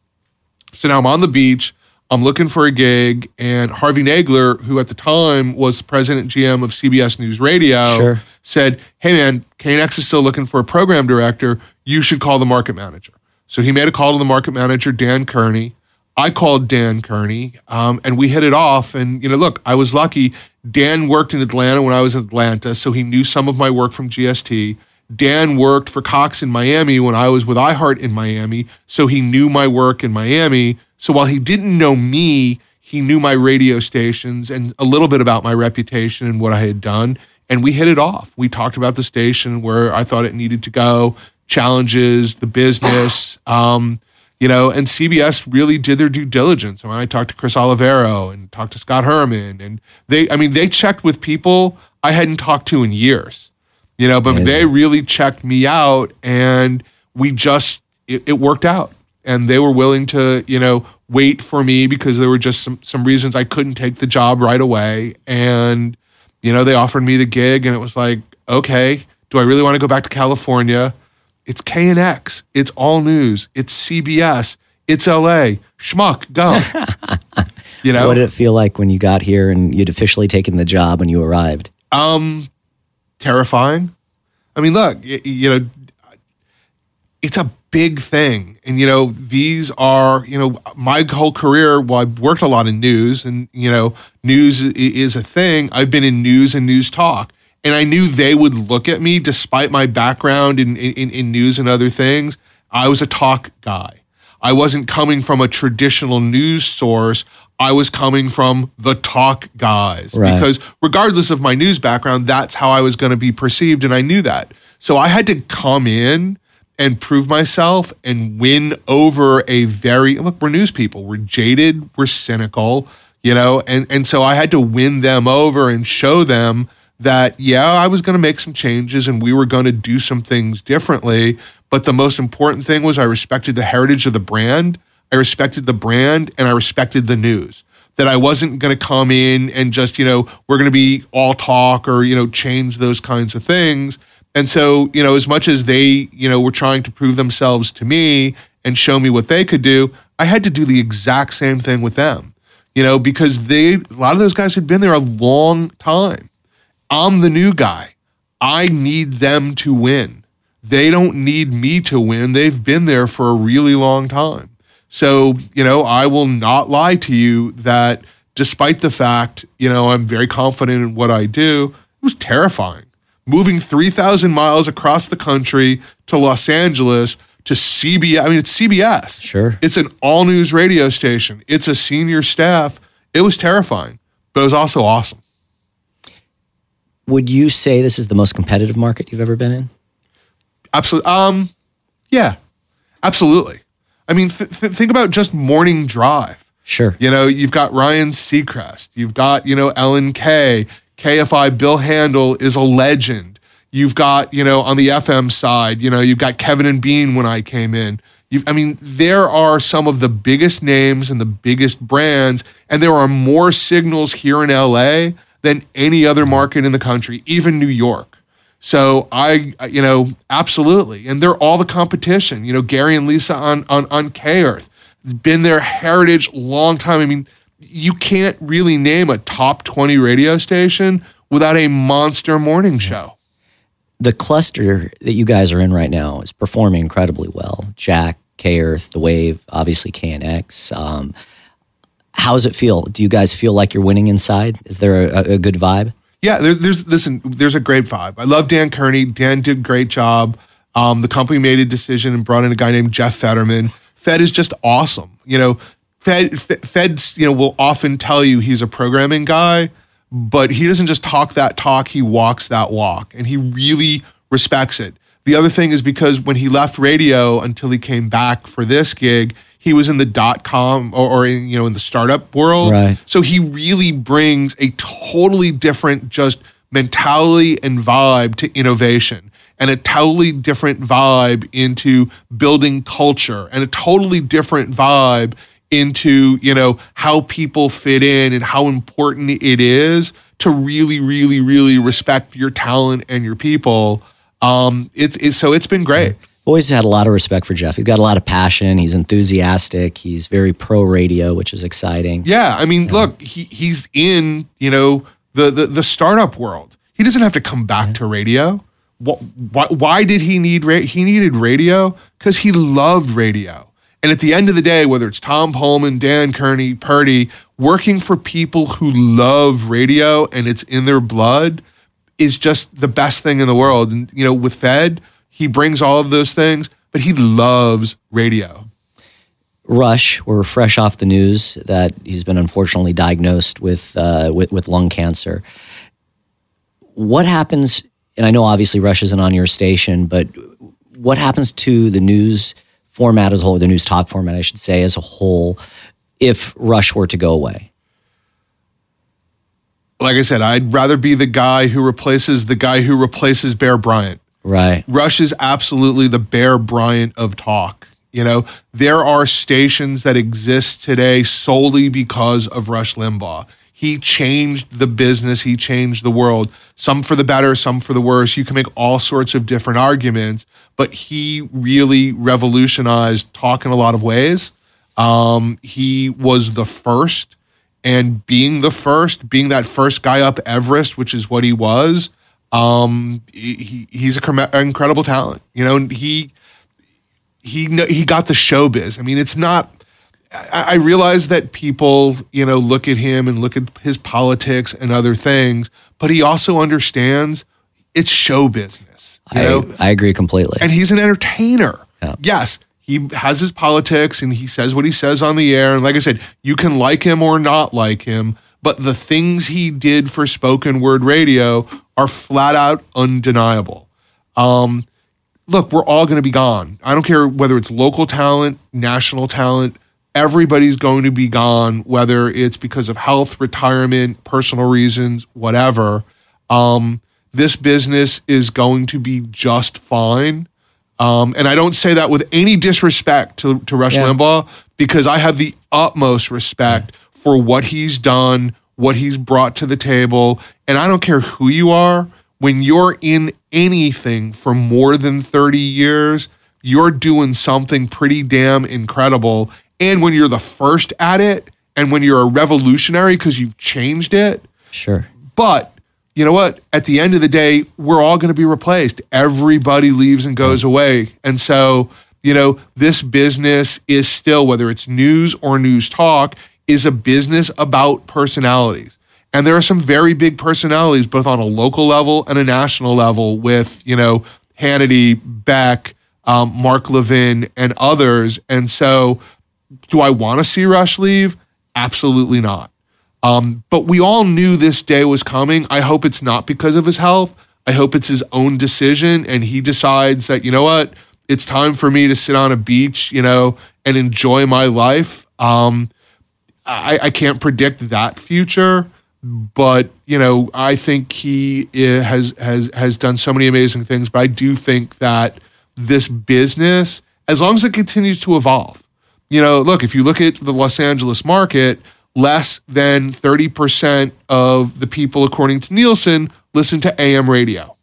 So now I'm on the beach. I'm looking for a gig, and Harvey Nagler, who at the time was president GM of CBS News Radio, Sure. said, "Hey man, KNX is still looking for a program director. You should call the market manager." So he made a call to the market manager, Dan Kearney. I called Dan Kearney, um, and we hit it off. And you know, look, I was lucky. Dan worked in Atlanta when I was in Atlanta, so he knew some of my work from GST. Dan worked for Cox in Miami when I was with iHeart in Miami, so he knew my work in Miami. So while he didn't know me, he knew my radio stations and a little bit about my reputation and what I had done. And we hit it off. We talked about the station where I thought it needed to go, challenges, the business. Um, you know, and CBS really did their due diligence. I, mean, I talked to Chris Oliviero and talked to Scott Herman, and they, I mean, they checked with people I hadn't talked to in years, you know, but they really checked me out, and we just, it, it worked out. And they were willing to, you know, wait for me because there were just some, some reasons I couldn't take the job right away. And, you know, they offered me the gig, and it was like, okay, do I really want to go back to California? It's KNX. It's all news. It's CBS. It's LA. Schmuck, go. [LAUGHS] you know, What did it feel like when you got here and you'd officially taken the job when you arrived? um, terrifying. I mean, look, y- you know, it's a big thing, and you know, these are, you know, my whole career. Well, I've worked a lot in news, and you know, news is a thing. I've been in news and news talk, and I knew they would look at me, despite my background in in, in news and other things. I was a talk guy. I wasn't coming from a traditional news source. I was coming from the talk guys Right. because regardless of my news background, that's how I was going to be perceived. And I knew that. So I had to come in and prove myself and win over a very, look, we're news people. We're jaded. We're cynical, you know, and, and so I had to win them over and show them that, yeah, I was going to make some changes and we were going to do some things differently. But the most important thing was I respected the heritage of the brand. I respected the brand and I respected the news. That I wasn't going to come in and just, you know, we're going to be all talk or, you know, change those kinds of things. And so, you know, as much as they, you know, were trying to prove themselves to me and show me what they could do, I had to do the exact same thing with them, you know, because they, a lot of those guys had been there a long time. I'm the new guy. I need them to win. They don't need me to win. They've been there for a really long time. So, you know, I will not lie to you that despite the fact, you know, I'm very confident in what I do, it was terrifying. Moving 3,000 miles across the country to Los Angeles to CBS. I mean, it's CBS. Sure. It's an all news radio station, it's a senior staff. It was terrifying, but it was also awesome. Would you say this is the most competitive market you've ever been in? Absolutely. Um, yeah, absolutely. I mean, th- th- think about just morning drive. Sure. You know, you've got Ryan Seacrest. You've got, you know, Ellen K. KFI Bill Handel is a legend. You've got, you know, on the FM side, you know, you've got Kevin and Bean when I came in. You, I mean, there are some of the biggest names and the biggest brands, and there are more signals here in LA than any other market in the country, even New York. So I, you know, absolutely, and they're all the competition. You know, Gary and Lisa on on on K Earth, been their heritage long time. I mean, you can't really name a top twenty radio station without a monster morning show. The cluster that you guys are in right now is performing incredibly well. Jack, K Earth, The Wave, obviously KNX. Um, how does it feel? Do you guys feel like you're winning inside? Is there a, a good vibe? Yeah, there's, there's listen, there's a great vibe. I love Dan Kearney. Dan did a great job. Um, the company made a decision and brought in a guy named Jeff Federman. Fed is just awesome. You know, Fed Fed's you know will often tell you he's a programming guy, but he doesn't just talk that talk. He walks that walk, and he really respects it. The other thing is because when he left radio until he came back for this gig, he was in the dot com or, or in, you know in the startup world. Right. So he really brings a totally different just mentality and vibe to innovation and a totally different vibe into building culture and a totally different vibe into you know how people fit in and how important it is to really really really respect your talent and your people um it's, so it's been great Always had a lot of respect for Jeff. He's got a lot of passion. He's enthusiastic. He's very pro radio, which is exciting. Yeah, I mean, look, he he's in you know the the, the startup world. He doesn't have to come back to radio. Wh- Why, why did he need ra- he needed radio? Because he loved radio. And at the end of the day, whether it's Tom Poleman, Dan Kearney, Purdy, working for people who love radio and it's in their blood is just the best thing in the world. And you know, with Fed, he brings all of those things, but he loves radio. Rush, we're fresh off the news that he's been unfortunately diagnosed with uh, with, with lung cancer. What happens? And I know obviously Rush isn't on your station, but what happens to the news format as a whole, the news talk format, I should say, as a whole, if Rush were to go away? Like I said, I'd rather be the guy who replaces the guy who replaces Bear Bryant. Right. Rush is absolutely the Bear Bryant of talk. You know, there are stations that exist today solely because of Rush Limbaugh. He changed the business, he changed the world, some for the better, some for the worse. You can make all sorts of different arguments, but he really revolutionized talk in a lot of ways. Um, he was the first, and being the first, being that first guy up Everest, which is what he was, um, he, he's a cre- incredible talent. You know, he he he got the showbiz. I mean, it's not. I, I realize that people, you know, look at him and look at his politics and other things, but he also understands it's show business. You know, I, I agree completely. and he's an entertainer. Yeah. Yes, he has his politics and he says what he says on the air. And like I said, you can like him or not like him, but the things he did for spoken word radio are flat out undeniable. Um, look, we're all going to be gone. I don't care whether it's local talent, national talent. Everybody's going to be gone, whether it's because of health, retirement, personal reasons, whatever. Um, this business is going to be just fine. Um, and I don't say that with any disrespect to, to Rush Yeah. Limbaugh because I have the utmost respect for what he's done, what he's brought to the table. And I don't care who you are, when you're in anything for more than 30 years, you're doing something pretty damn incredible. And when you're the first at it, and when you're a revolutionary because you've changed it, sure. but you know what? At the end of the day, we're all going to be replaced. Everybody leaves and goes away. And so, you know, this business is still, whether it's news or news talk, is a business about personalities. And there are some very big personalities, both on a local level and a national level, with, you know, Hannity, Beck, um, Mark Levin, and others. And so, do I want to see Rush leave? Absolutely not. Um, but we all knew this day was coming. I hope it's not because of his health. I hope it's his own decision and he decides that, you know what, it's time for me to sit on a beach, you know, and enjoy my life. Um, I, I can't predict that future, but you know, I think he eh, has has has done so many amazing things. But I do think that this business, as long as it continues to evolve, you know, look, if you look at the Los Angeles market, less than 30% of the people, according to Nielsen, listen to AM radio.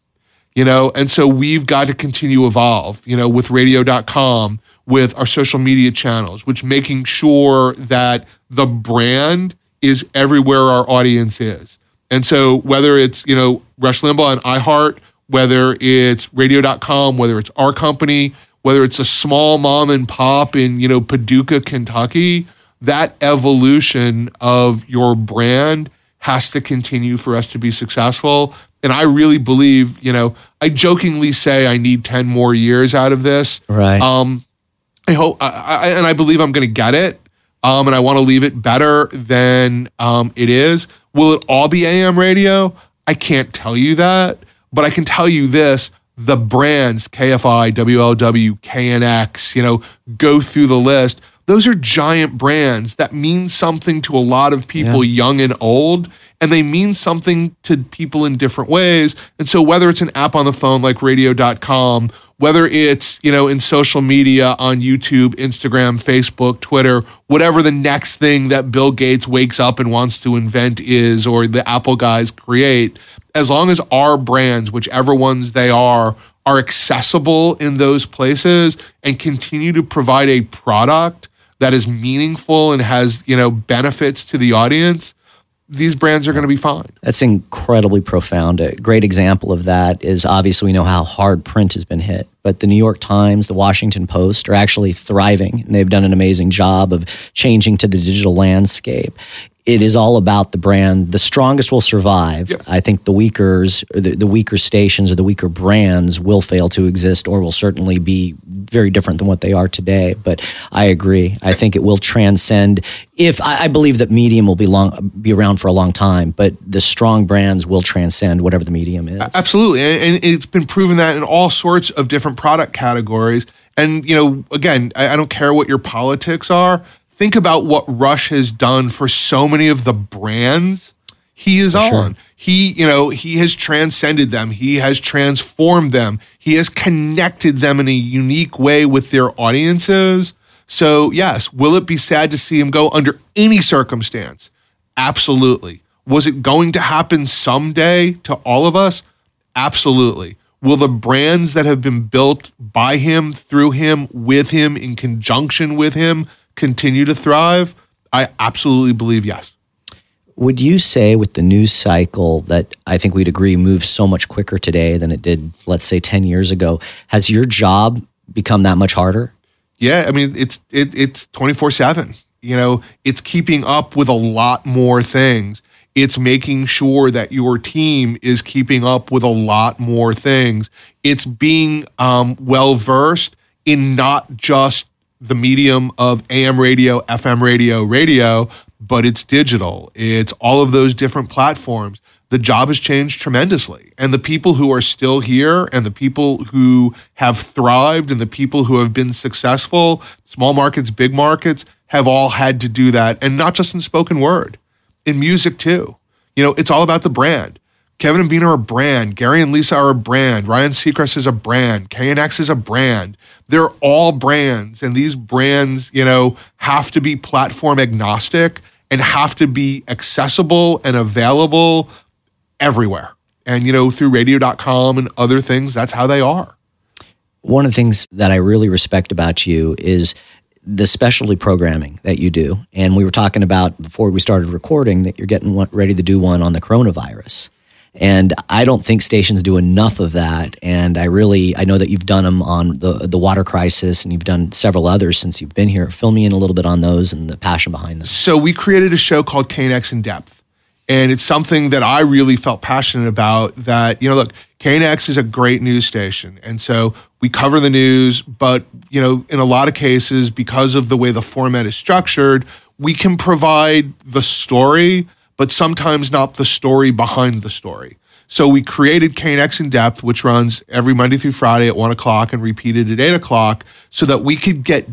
You know, and so we've got to continue evolve, you know, with radio.com, with our social media channels, which making sure that the brand is everywhere our audience is. And so whether it's, you know, Rush Limbaugh and iHeart, whether it's radio.com, whether it's our company, whether it's a small mom and pop in, you know, Paducah, Kentucky, that evolution of your brand has to continue for us to be successful. And I really believe, you know, I jokingly say I need 10 more years out of this. Right. Um, I hope, I, I, and I believe I'm going to get it. Um, and I want to leave it better than um, it is. Will it all be AM radio? I can't tell you that, but I can tell you this: the brands KFI, WLW, KNX, you know, go through the list. Those are giant brands that mean something to a lot of people, Yeah. young and old, and they mean something to people in different ways. And so, whether it's an app on the phone like radio.com, whether it's, you know, in social media on YouTube, Instagram, Facebook, Twitter, whatever the next thing that Bill Gates wakes up and wants to invent is, or the Apple guys create, as long as our brands, whichever ones they are, are accessible in those places and continue to provide a product that is meaningful and has, you know, benefits to the audience, these brands are going to be fine. That's incredibly profound. A great example of that is obviously we know how hard print has been hit, but the New York Times, the Washington Post are actually thriving and they've done an amazing job of changing to the digital landscape. It is all about the brand. The strongest will survive. Yep. I think the weakers, the, the weaker stations or the weaker brands will fail to exist or will certainly be very different than what they are today. But I agree. I think it will transcend. If I, I believe that medium will be long, be around for a long time, but the strong brands will transcend whatever the medium is. Absolutely. And, and it's been proven that in all sorts of different product categories. And, you know, again, I, I don't care what your politics are. Think about what Rush has done for so many of the brands he is on. He, you know, he has transcended them. He has transformed them. He has connected them in a unique way with their audiences. So, yes, will it be sad to see him go under any circumstance? Absolutely. Was it going to happen someday to all of us? Absolutely. Will the brands that have been built by him, through him, with him, in conjunction with him continue to thrive? I absolutely believe yes. Would you say with the news cycle that I think we'd agree moves so much quicker today than it did, let's say, 10 years ago? Has your job become that much harder? Yeah, I mean it's it, it's twenty four seven. You know, it's keeping up with a lot more things. It's making sure that your team is keeping up with a lot more things. It's being um, well versed in not just the medium of AM radio, FM radio, radio, but it's digital. It's all of those different platforms. The job has changed tremendously. And the people who are still here and the people who have thrived and the people who have been successful, small markets, big markets, have all had to do that. And not just in spoken word, in music too. You know, it's all about the brand. Kevin and Bean are a brand. Gary and Lisa are a brand. Ryan Seacrest is a brand. KNX is a brand. They're all brands. And these brands, you know, have to be platform agnostic and have to be accessible and available everywhere. And, you know, through radio.com and other things, that's how they are. One of the things that I really respect about you is the specialty programming that you do. And we were talking about before we started recording that you're getting ready to do one on the coronavirus. And I don't think stations do enough of that. And I really, I know that you've done them on the the water crisis, and you've done several others since you've been here. Fill me in a little bit on those and the passion behind them. So we created a show called KNX in Depth. And it's something that I really felt passionate about that, you know, look, KNX is a great news station. And so we cover the news, but, you know, in a lot of cases, because of the way the format is structured, we can provide the story, but sometimes not the story behind the story. So we created KNX in depth, which runs every Monday through Friday at one o'clock and repeated at eight o'clock, so that we could get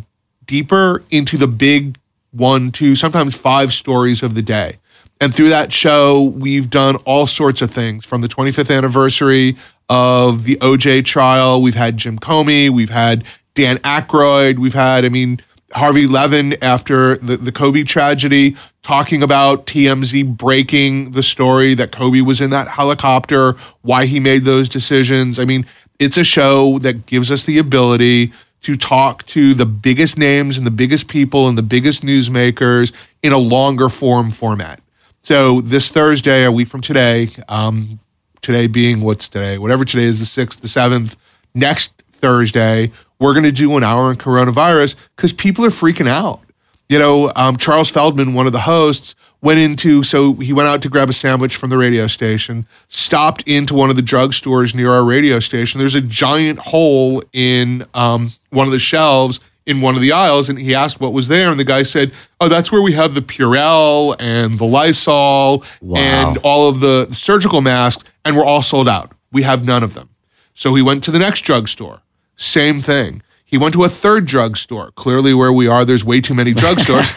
deeper into the big one, two, sometimes five stories of the day. And through that show, we've done all sorts of things from the 25th anniversary of the OJ trial. We've had Jim Comey, we've had Dan Aykroyd, we've had, I mean, Harvey Levin after the, the Kobe tragedy, talking about TMZ breaking the story that Kobe was in that helicopter, why he made those decisions. I mean, it's a show that gives us the ability to talk to the biggest names and the biggest people and the biggest newsmakers in a longer form format. So this Thursday, a week from today, um, today being what's today, whatever today is, the sixth, the seventh, next Thursday, we're going to do an hour on coronavirus because people are freaking out. You know, um, Charles Feldman, one of the hosts, went into, so he went out to grab a sandwich from the radio station, stopped into one of the drugstores near our radio station. There's a giant hole in um, one of the shelves in one of the aisles, and he asked what was there. And the guy said, Oh, that's where we have the Purell and the Lysol Wow. and all of the surgical masks, and we're all sold out. We have none of them. So he went to the next drugstore. Same thing. He went to a third drugstore. Clearly, where we are, there's way too many drugstores.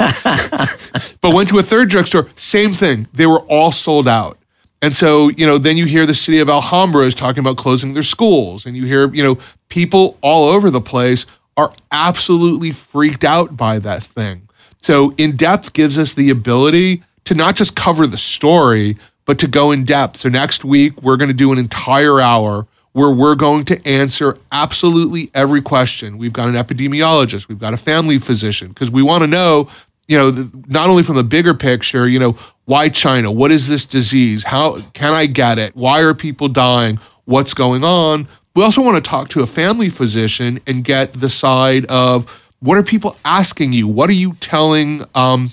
[LAUGHS] but went to a third drugstore. Same thing. They were all sold out. And so, you know, then you hear the city of Alhambra is talking about closing their schools, and you hear, you know, people all over the place are absolutely freaked out by that thing. So, in depth gives us the ability to not just cover the story, but to go in depth. So, next week, we're going to do an entire hour where we're going to answer absolutely every question. We've got an epidemiologist, we've got a family physician, because we want to know, you know, not only from the bigger picture, you know, why China? What is this disease? How can I get it? Why are people dying? What's going on? We also want to talk to a family physician and get the side of what are people asking you? What are you telling um,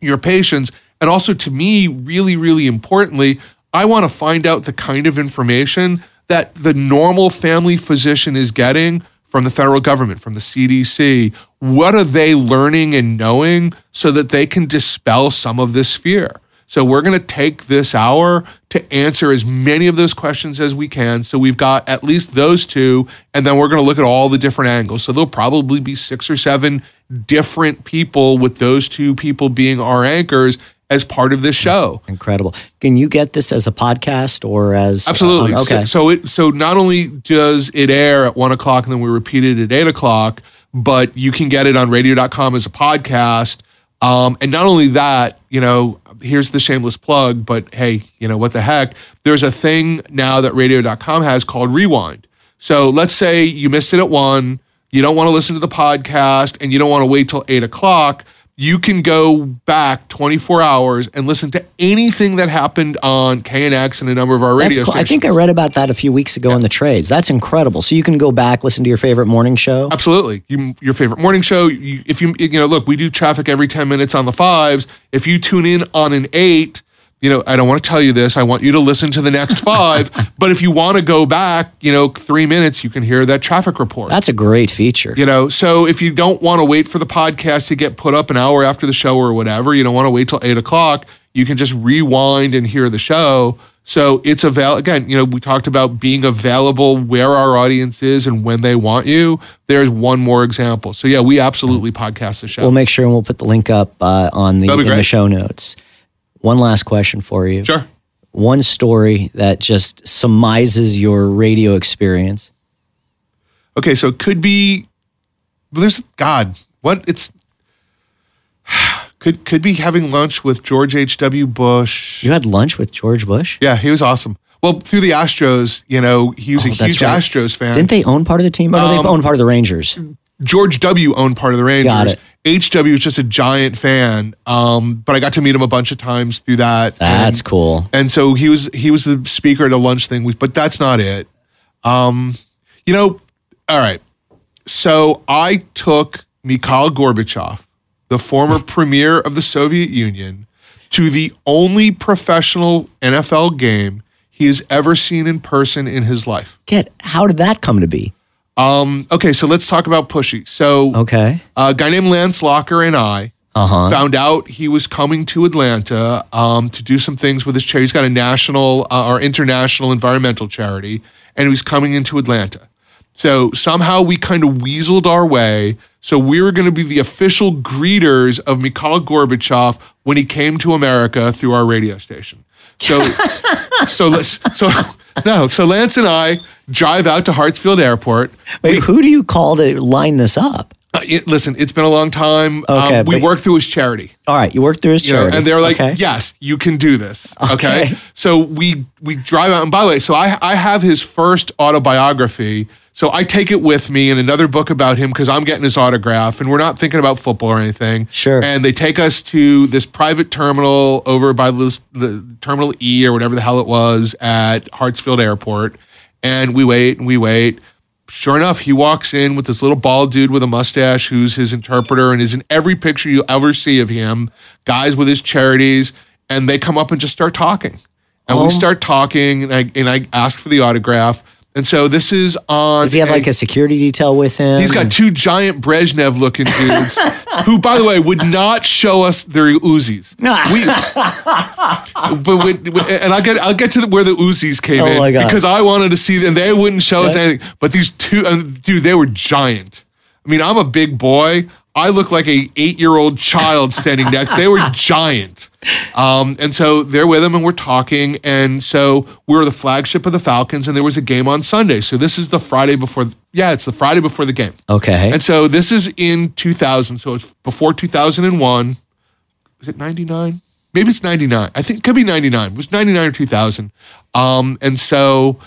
your patients? And also, to me, really, really importantly, I want to find out the kind of information that the normal family physician is getting from the federal government, from the CDC. What are they learning and knowing so that they can dispel some of this fear? So, we're going to take this hour to answer as many of those questions as we can. So, we've got at least those two, and then we're going to look at all the different angles. So, there'll probably be six or seven different people, with those two people being our anchors as part of this show. Incredible. Can you get this as a podcast or as Absolutely. uh, okay. So, so it so not only does it air at one o'clock and then we repeat it at eight o'clock, but you can get it on radio.com as a podcast. Um, and not only that, you know, here's the shameless plug, but hey, you know, what the heck? There's a thing now that radio.com has called Rewind. So let's say you missed it at one, you don't want to listen to the podcast, and you don't want to wait till eight o'clock. You can go back 24 hours and listen to anything that happened on KNX and a number of our radio cool. I think I read about that a few weeks ago in the trades. That's incredible. So you can go back, listen to your favorite morning show. Absolutely. You, your favorite morning show. You, if you, you know, look, we do traffic every 10 minutes on the fives. If you tune in on an eight, you know, I don't want to tell you this. I want you to listen to the next [LAUGHS] five. but if you want to go back, you know, three minutes, you can hear that traffic report. That's a great feature. you know, so if you don't want to wait for the podcast to get put up an hour after the show or whatever, you don't want to wait till eight o'clock, you can just rewind and hear the show. So it's available. Again, you know, we talked about being available where our audience is and when they want you. There's one more example. So yeah, we absolutely podcast the show. We'll make sure and we'll put the link up uh, on the in the show notes. One last question for you. sure. One story that just surmises your radio experience. Okay, so it could be. But there's God. What it's [SIGHS] could could be having lunch with George H. W. Bush. You had lunch with George Bush. Yeah, he was awesome. Well, through the Astros, you know, he was Oh, a huge right. Astros fan. Didn't they own part of the team? Or no, Um, they own part of the Rangers. George W. owned part of the Rangers. HW was just a giant fan. Um, but I got to meet him a bunch of times through that. That's and, cool. and so he was he was the speaker at a lunch thing, but that's not it. Um, you know, all right. So I took Mikhail Gorbachev, the former [LAUGHS] premier of the Soviet Union, to the only professional NFL game he has ever seen in person in his life. Get how did that come to be? Um, okay, so let's talk about Pushy. So Okay. a guy named Lance Locker and I Found out he was coming to Atlanta um, to do some things with his charity. He's got a national uh, or international environmental charity, and he was coming into Atlanta. So somehow we kind of weaseled our way. So we were going to be the official greeters of Mikhail Gorbachev when he came to America through our radio station. So, so let's so no. So Lance and I drive out to Hartsfield Airport. Wait, who do you call to line this up? Uh, it- listen, it's been a long time. Okay, um, we worked through his charity. All right, you worked through his You know, charity. and they're like, okay. "Yes, you can do this." Okay. Okay. So we we drive out, and by the way, so I I have his first autobiography. So I take it with me in another book about him because I'm getting his autograph, and we're not thinking about football or anything. Sure. And they take us to this private terminal over by the, the Terminal E or whatever the hell it was at Hartsfield Airport, and we wait and we wait. Sure enough, he walks in with this little bald dude with a mustache who's his interpreter and is in every picture you'll ever see of him. Guys with his charities, and they come up and just start talking. And Oh. we start talking, and I, and I ask for the autograph. And so this is on. Does he have like a security detail with him? He's got two giant Brezhnev looking dudes [LAUGHS] who, by the way, would not show us their Uzis. [LAUGHS] We, but we, and I'll get I'll get to the, where the Uzis came Oh in my God. because I wanted to see them. They wouldn't show us anything. But these two, and dude, they were giant. I mean, I'm a big boy. I look like a eight year old child standing next. They were giant. Um, and so they're with them, and we're talking. And so we were the flagship of the Falcons and there was a game on Sunday. So this is the Friday before, yeah, it's the Friday before the game. okay. And so this is in 2000. So it's before 2001. Is it 99? Maybe it's 99. I think it could be 99. It was 99 or 2000. Um, and so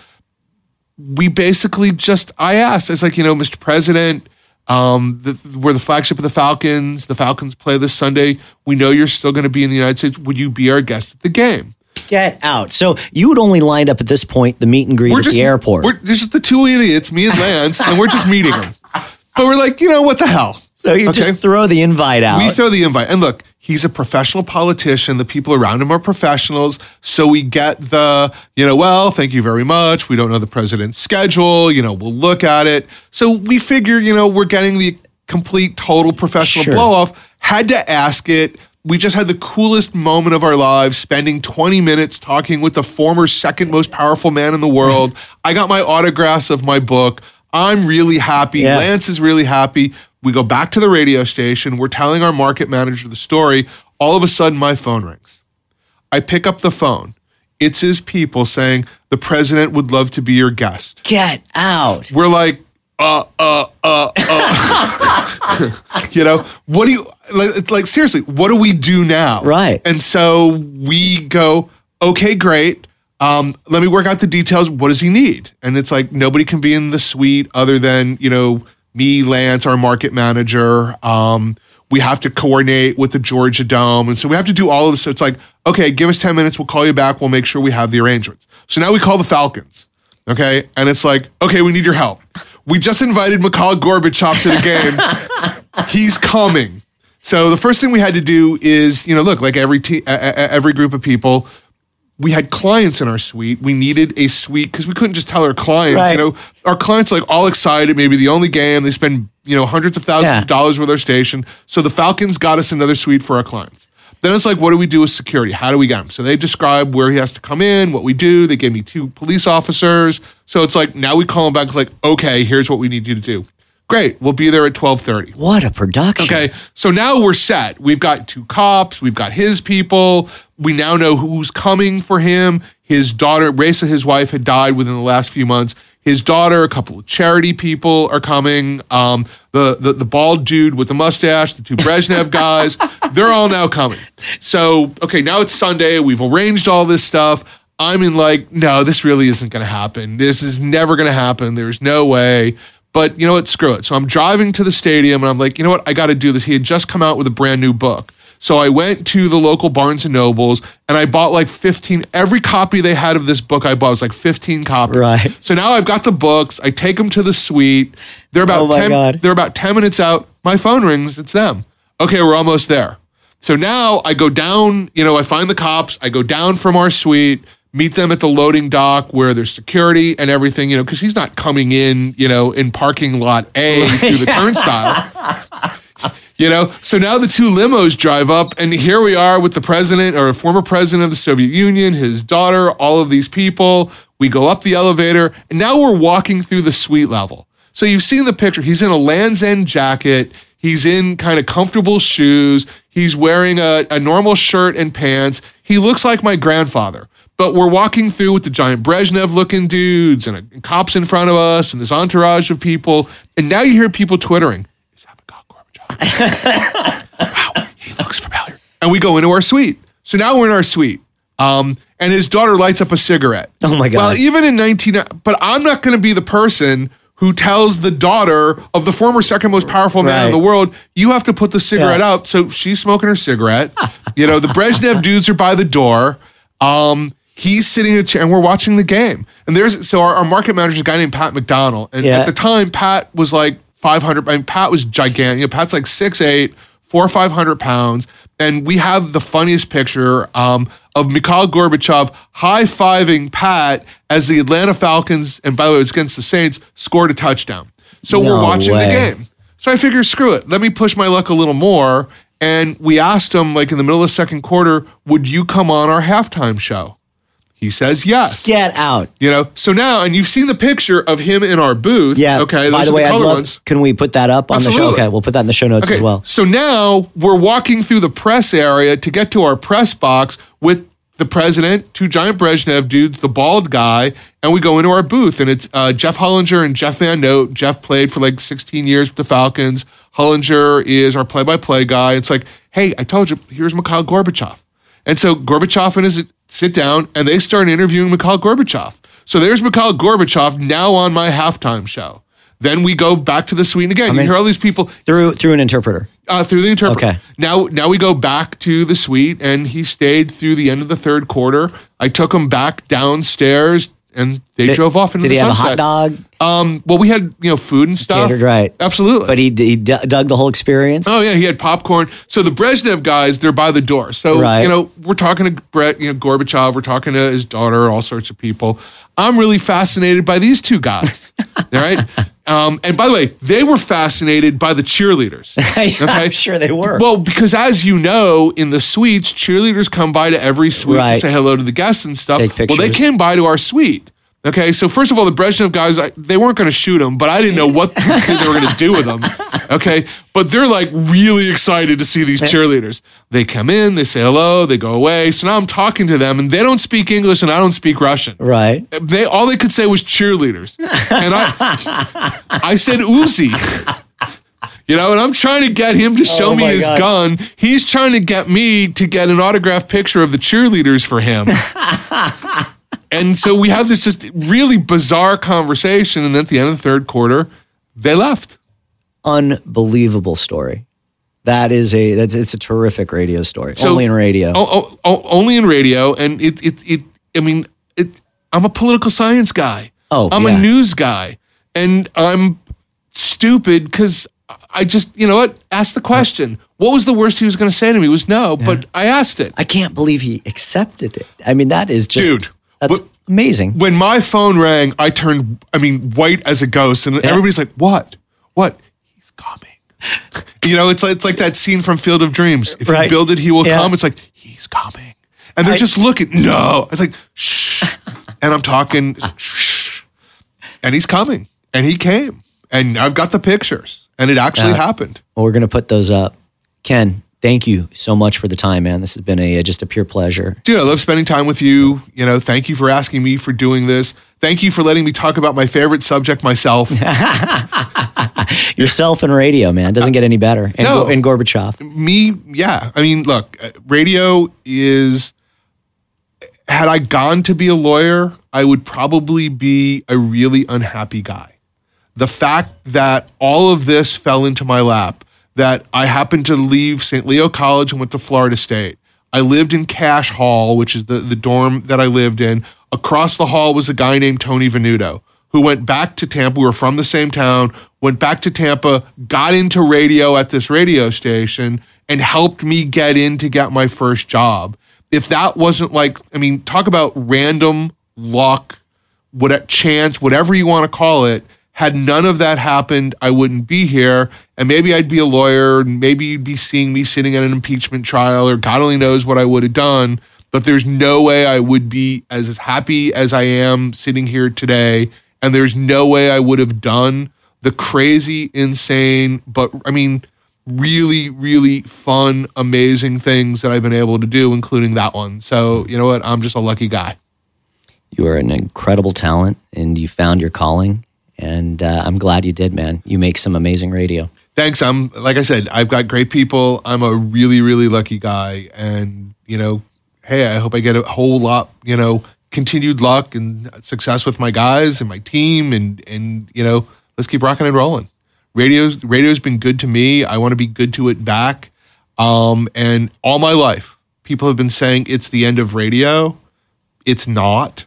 we basically just, I asked, it's like, you know, Mr. President, um, the, we're the flagship of the Falcons. The Falcons play this Sunday. We know you're still going to be in the United States. Would you be our guest at the game? Get out. So you would only lined up at this point the meet and greet at the airport. We're just the two idiots, me and Lance, and we're just meeting them. But we're like, you know, what the hell? so you Okay. just throw the invite out. We throw the invite. And look, he's a professional politician. The people around him are professionals. So we get the, you know, well, thank you very much. We don't know the president's schedule. You know, we'll look at it. So we figure, you know, we're getting the complete, total professional Sure. blow off. Had to ask it. We just had the coolest moment of our lives, spending 20 minutes talking with the former second most powerful man in the world. [LAUGHS] I got my autographs of my book. I'm really happy. Yeah. Lance is really happy. We go back to the radio station. We're telling our market manager the story. All of a sudden, my phone rings. I pick up the phone. It's his people saying, The president would love to be your guest. Get out. We're like, uh, uh, uh, uh. [LAUGHS] you know, what do you, like, like, seriously, what do we do now? Right. And so we go, okay, great. Um, let me work out the details. What does he need? And it's like, nobody can be in the suite other than, you know, me, Lance, our market manager. Um, we have to coordinate with the Georgia Dome. And so we have to do all of this. So it's like, okay, give us 10 minutes. We'll call you back. We'll make sure we have the arrangements. So now we call the Falcons. Okay. And it's like, okay, we need your help. We just invited Mikhail Gorbachev to the game. [LAUGHS] He's coming. So the first thing we had to do is, you know, look, like every te- every group of people, we had clients in our suite. We needed a suite because we couldn't just tell our clients, Right. you know, our clients are like all excited, maybe the only game, they spend, you know, hundreds of thousands Yeah. of dollars with our station. So the Falcons got us another suite for our clients. Then it's like, what do we do with security? How do we get him? So they describe where he has to come in, what we do. They gave me two police officers. So it's like, now we call him back. It's like, okay, here's what we need you to do. Great. We'll be there at 1230. What a production. Okay, so now we're set. We've got two cops. We've got his people. We now know who's coming for him. His daughter, Raisa, his wife, had died within the last few months. His daughter, a couple of charity people are coming. Um, the, the the bald dude with the mustache, the two Brezhnev [LAUGHS] guys, they're all now coming. So okay, now it's Sunday. We've arranged all this stuff. I'm in like, no, this really isn't going to happen. This is never going to happen. There's no way. But you know what? Screw it. So I'm driving to the stadium and I'm like, you know what? I got to do this. He had just come out with a brand new book. So I went to the local Barnes and Nobles and I bought like 15, every copy they had of this book I bought was like 15 copies. Right. So now I've got the books. I take them to the suite. They're about Oh 10, God. they're about 10 minutes out. My phone rings. It's them. Okay, we're almost there. So now I go down, you know, I find the cops. I go down from our suite, meet them at the loading dock where there's security and everything, you know, because he's not coming in, you know, in parking lot A [LAUGHS] through the turnstile. You know, so now the two limos drive up, and here we are with the president or a former president of the Soviet Union, his daughter, all of these people. We go up the elevator, and now we're walking through the suite level. So you've seen the picture. He's in a Land's End jacket. He's in kind of comfortable shoes. He's wearing a, a normal shirt and pants. He looks like my grandfather. But we're walking through with the giant Brezhnev looking dudes and, a, and cops in front of us and this entourage of people. And now you hear people twittering, Is that Mikhail Gorbachev? [LAUGHS] wow, he looks familiar. And we go into our suite. So now we're in our suite. Um, and his daughter lights up a cigarette. Oh my God. Well, even in 19, but I'm not going to be the person who tells the daughter of the former second most powerful man in the world, you have to put the cigarette Yeah. out. So she's smoking her cigarette. [LAUGHS] you know, the Brezhnev dudes are by the door. Um, he's sitting in a chair and we're watching the game. And there's so our, our market manager is a guy named Pat McDonald. And Yeah. at the time, Pat was like 500. I mean, Pat was gigantic. You know, Pat's like 6'8, four or 500 pounds. And we have the funniest picture um, of Mikhail Gorbachev high fiving Pat as the Atlanta Falcons, and by the way, it was against the Saints, scored a touchdown. So No we're watching way. the game. So I figure, screw it. Let me push my luck a little more. And we asked him, like in the middle of the second quarter, would you come on our halftime show? He says yes. Get out. You know, so now, and you've seen the picture of him in our booth. Yeah. Okay. By the way, the color love. ones. Can we put that up on the show? Okay, we'll put that in the show notes Okay. as well. So now we're walking through the press area to get to our press box with the president, two giant Brezhnev dudes, the bald guy, and we go into our booth. And it's uh, Jeff Hollinger and Jeff Van Note. Jeff played for like 16 years with the Falcons. Hollinger is our play by play guy. It's like, hey, I told you, here's Mikhail Gorbachev. And so Gorbachev and his sit down and they start interviewing Mikhail Gorbachev. So there's Mikhail Gorbachev now on my halftime show. Then we go back to the suite and again. you hear all these people Through through an interpreter. uh, through the interpreter. Okay. Now, now we go back to the suite, and he stayed through the end of the third quarter. I took him back downstairs, and they drove off into Did the he have a sunset. hot dog? Um, well, we had you know food and stuff. Catered right. Absolutely. But he he dug the whole experience. Oh yeah, he had popcorn. So the Brezhnev guys, they're by the door. So Right. you know, we're talking to Brett, you know, Gorbachev. We're talking to his daughter, all sorts of people. I'm really fascinated by these two guys. [LAUGHS] all right. Um, and by the way, they were fascinated by the cheerleaders. [LAUGHS] I'm sure they were. Well, because as you know, in the suites, cheerleaders come by to every suite to say hello to the guests and stuff. Take Well, they came by to our suite. Okay, so first of all, the Brezhnev guys, I, they weren't going to shoot him, but I didn't know what [LAUGHS] they were going to do with him. Okay, but they're like really excited to see these cheerleaders. They come in, they say hello, they go away. So now I'm talking to them, and they don't speak English, and I don't speak Russian. right. They all they could say was cheerleaders, and I I said Uzi. You know, and I'm trying to get him to oh show Oh me his God. gun. He's trying to get me to get an autographed picture of the cheerleaders for him. [LAUGHS] and so we have this just really bizarre conversation. And then at the end of the third quarter, they left. Unbelievable story. That is a that's it's a terrific radio story. So- Only in radio. Oh, oh, oh, only in radio. And it, it, it, I mean, it, I'm a political science guy. Oh, I'm yeah. a news guy. And I'm stupid because I just, you know what? Ask the question. What was the worst he was going to say to me? Was no, but I asked it. I can't believe he accepted it. I mean, that is just Dude, That's what- amazing. When my phone rang, I turned, I mean, white as a ghost. And everybody's like, what? What? He's coming. [LAUGHS] you know, it's like, it's like that scene from Field of Dreams. If Right. you build it, he will Yeah. come. It's like, he's coming. And they're I- just looking. No. it's like, shh. [LAUGHS] and I'm talking, shh. And he's coming. And he came. And I've got the pictures. And it actually Yeah. happened. Well, we're going to put those up. Ken, thank you so much for the time, man. This has been a just a pure pleasure. dude, I love spending time with you. You know, thank you for asking me for doing this. Thank you for letting me talk about my favorite subject myself. [LAUGHS] Yourself and radio, man, doesn't get any better. And, No. And Gorbachev. me, yeah. I mean, look, radio is. Had I gone to be a lawyer, I would probably be a really unhappy guy. The fact that all of this fell into my lap, that I happened to leave St. Leo College and went to Florida State. I lived in Cash Hall, which is the, the dorm that I lived in. Across the hall was a guy named Tony Venuto, who went back to Tampa. We were from the same town, went back to Tampa, got into radio at this radio station, and helped me get in to get my first job. If that wasn't like, I mean, talk about random luck, what chance, whatever you want to call it, Had none of that happened, I wouldn't be here. And maybe I'd be a lawyer, and maybe you'd be seeing me sitting at an impeachment trial, or God only knows what I would have done. But there's no way I would be as happy as I am sitting here today. And there's no way I would have done the crazy, insane, but I mean, really, really fun, amazing things that I've been able to do, including that one. So, you know what? I'm just a lucky guy. You are an incredible talent and you found your calling. And uh, I'm glad you did, man. You make some amazing radio. Thanks. I'm, like I said, I've got great people. I'm a really, really lucky guy. And, you know, hey, I hope I get a whole lot, you know, continued luck and success with my guys and my team. And, and, you know, let's keep rocking and rolling. Radio's radio's been good to me. I want to be good to it back. Um, and all my life, people have been saying it's the end of radio. It's not.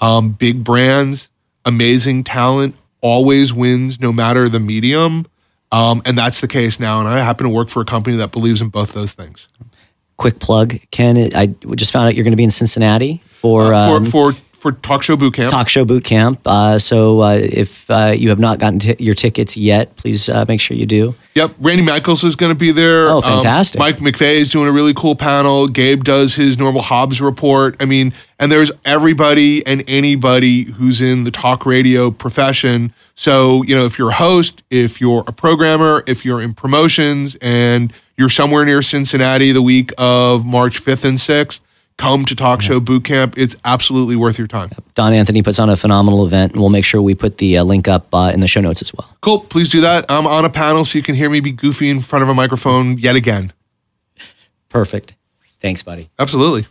Um, big brands, amazing talent always wins no matter the medium. Um, and that's the case now. And I happen to work for a company that believes in both those things. Quick plug, Ken. I just found out you're going to be in Cincinnati for Uh, um, for, for talk show boot camp. talk show boot camp. Uh, so uh, if uh, you have not gotten t- your tickets yet, please uh, make sure you do. Yep, Randy Michaels is going to be there. Oh, Um, fantastic. Mike McVay is doing a really cool panel. Gabe does his normal Hobbs report. I mean, and there's everybody and anybody who's in the talk radio profession. So, you know, if you're a host, if you're a programmer, if you're in promotions and you're somewhere near Cincinnati the week of March 5th and 6th, come to Talk Show Boot Camp. It's absolutely worth your time. Don Anthony puts on a phenomenal event, and we'll make sure we put the uh, link up uh, in the show notes as well. Cool. Please do that. I'm on a panel so you can hear me be goofy in front of a microphone yet again. Perfect. Thanks, buddy. Absolutely.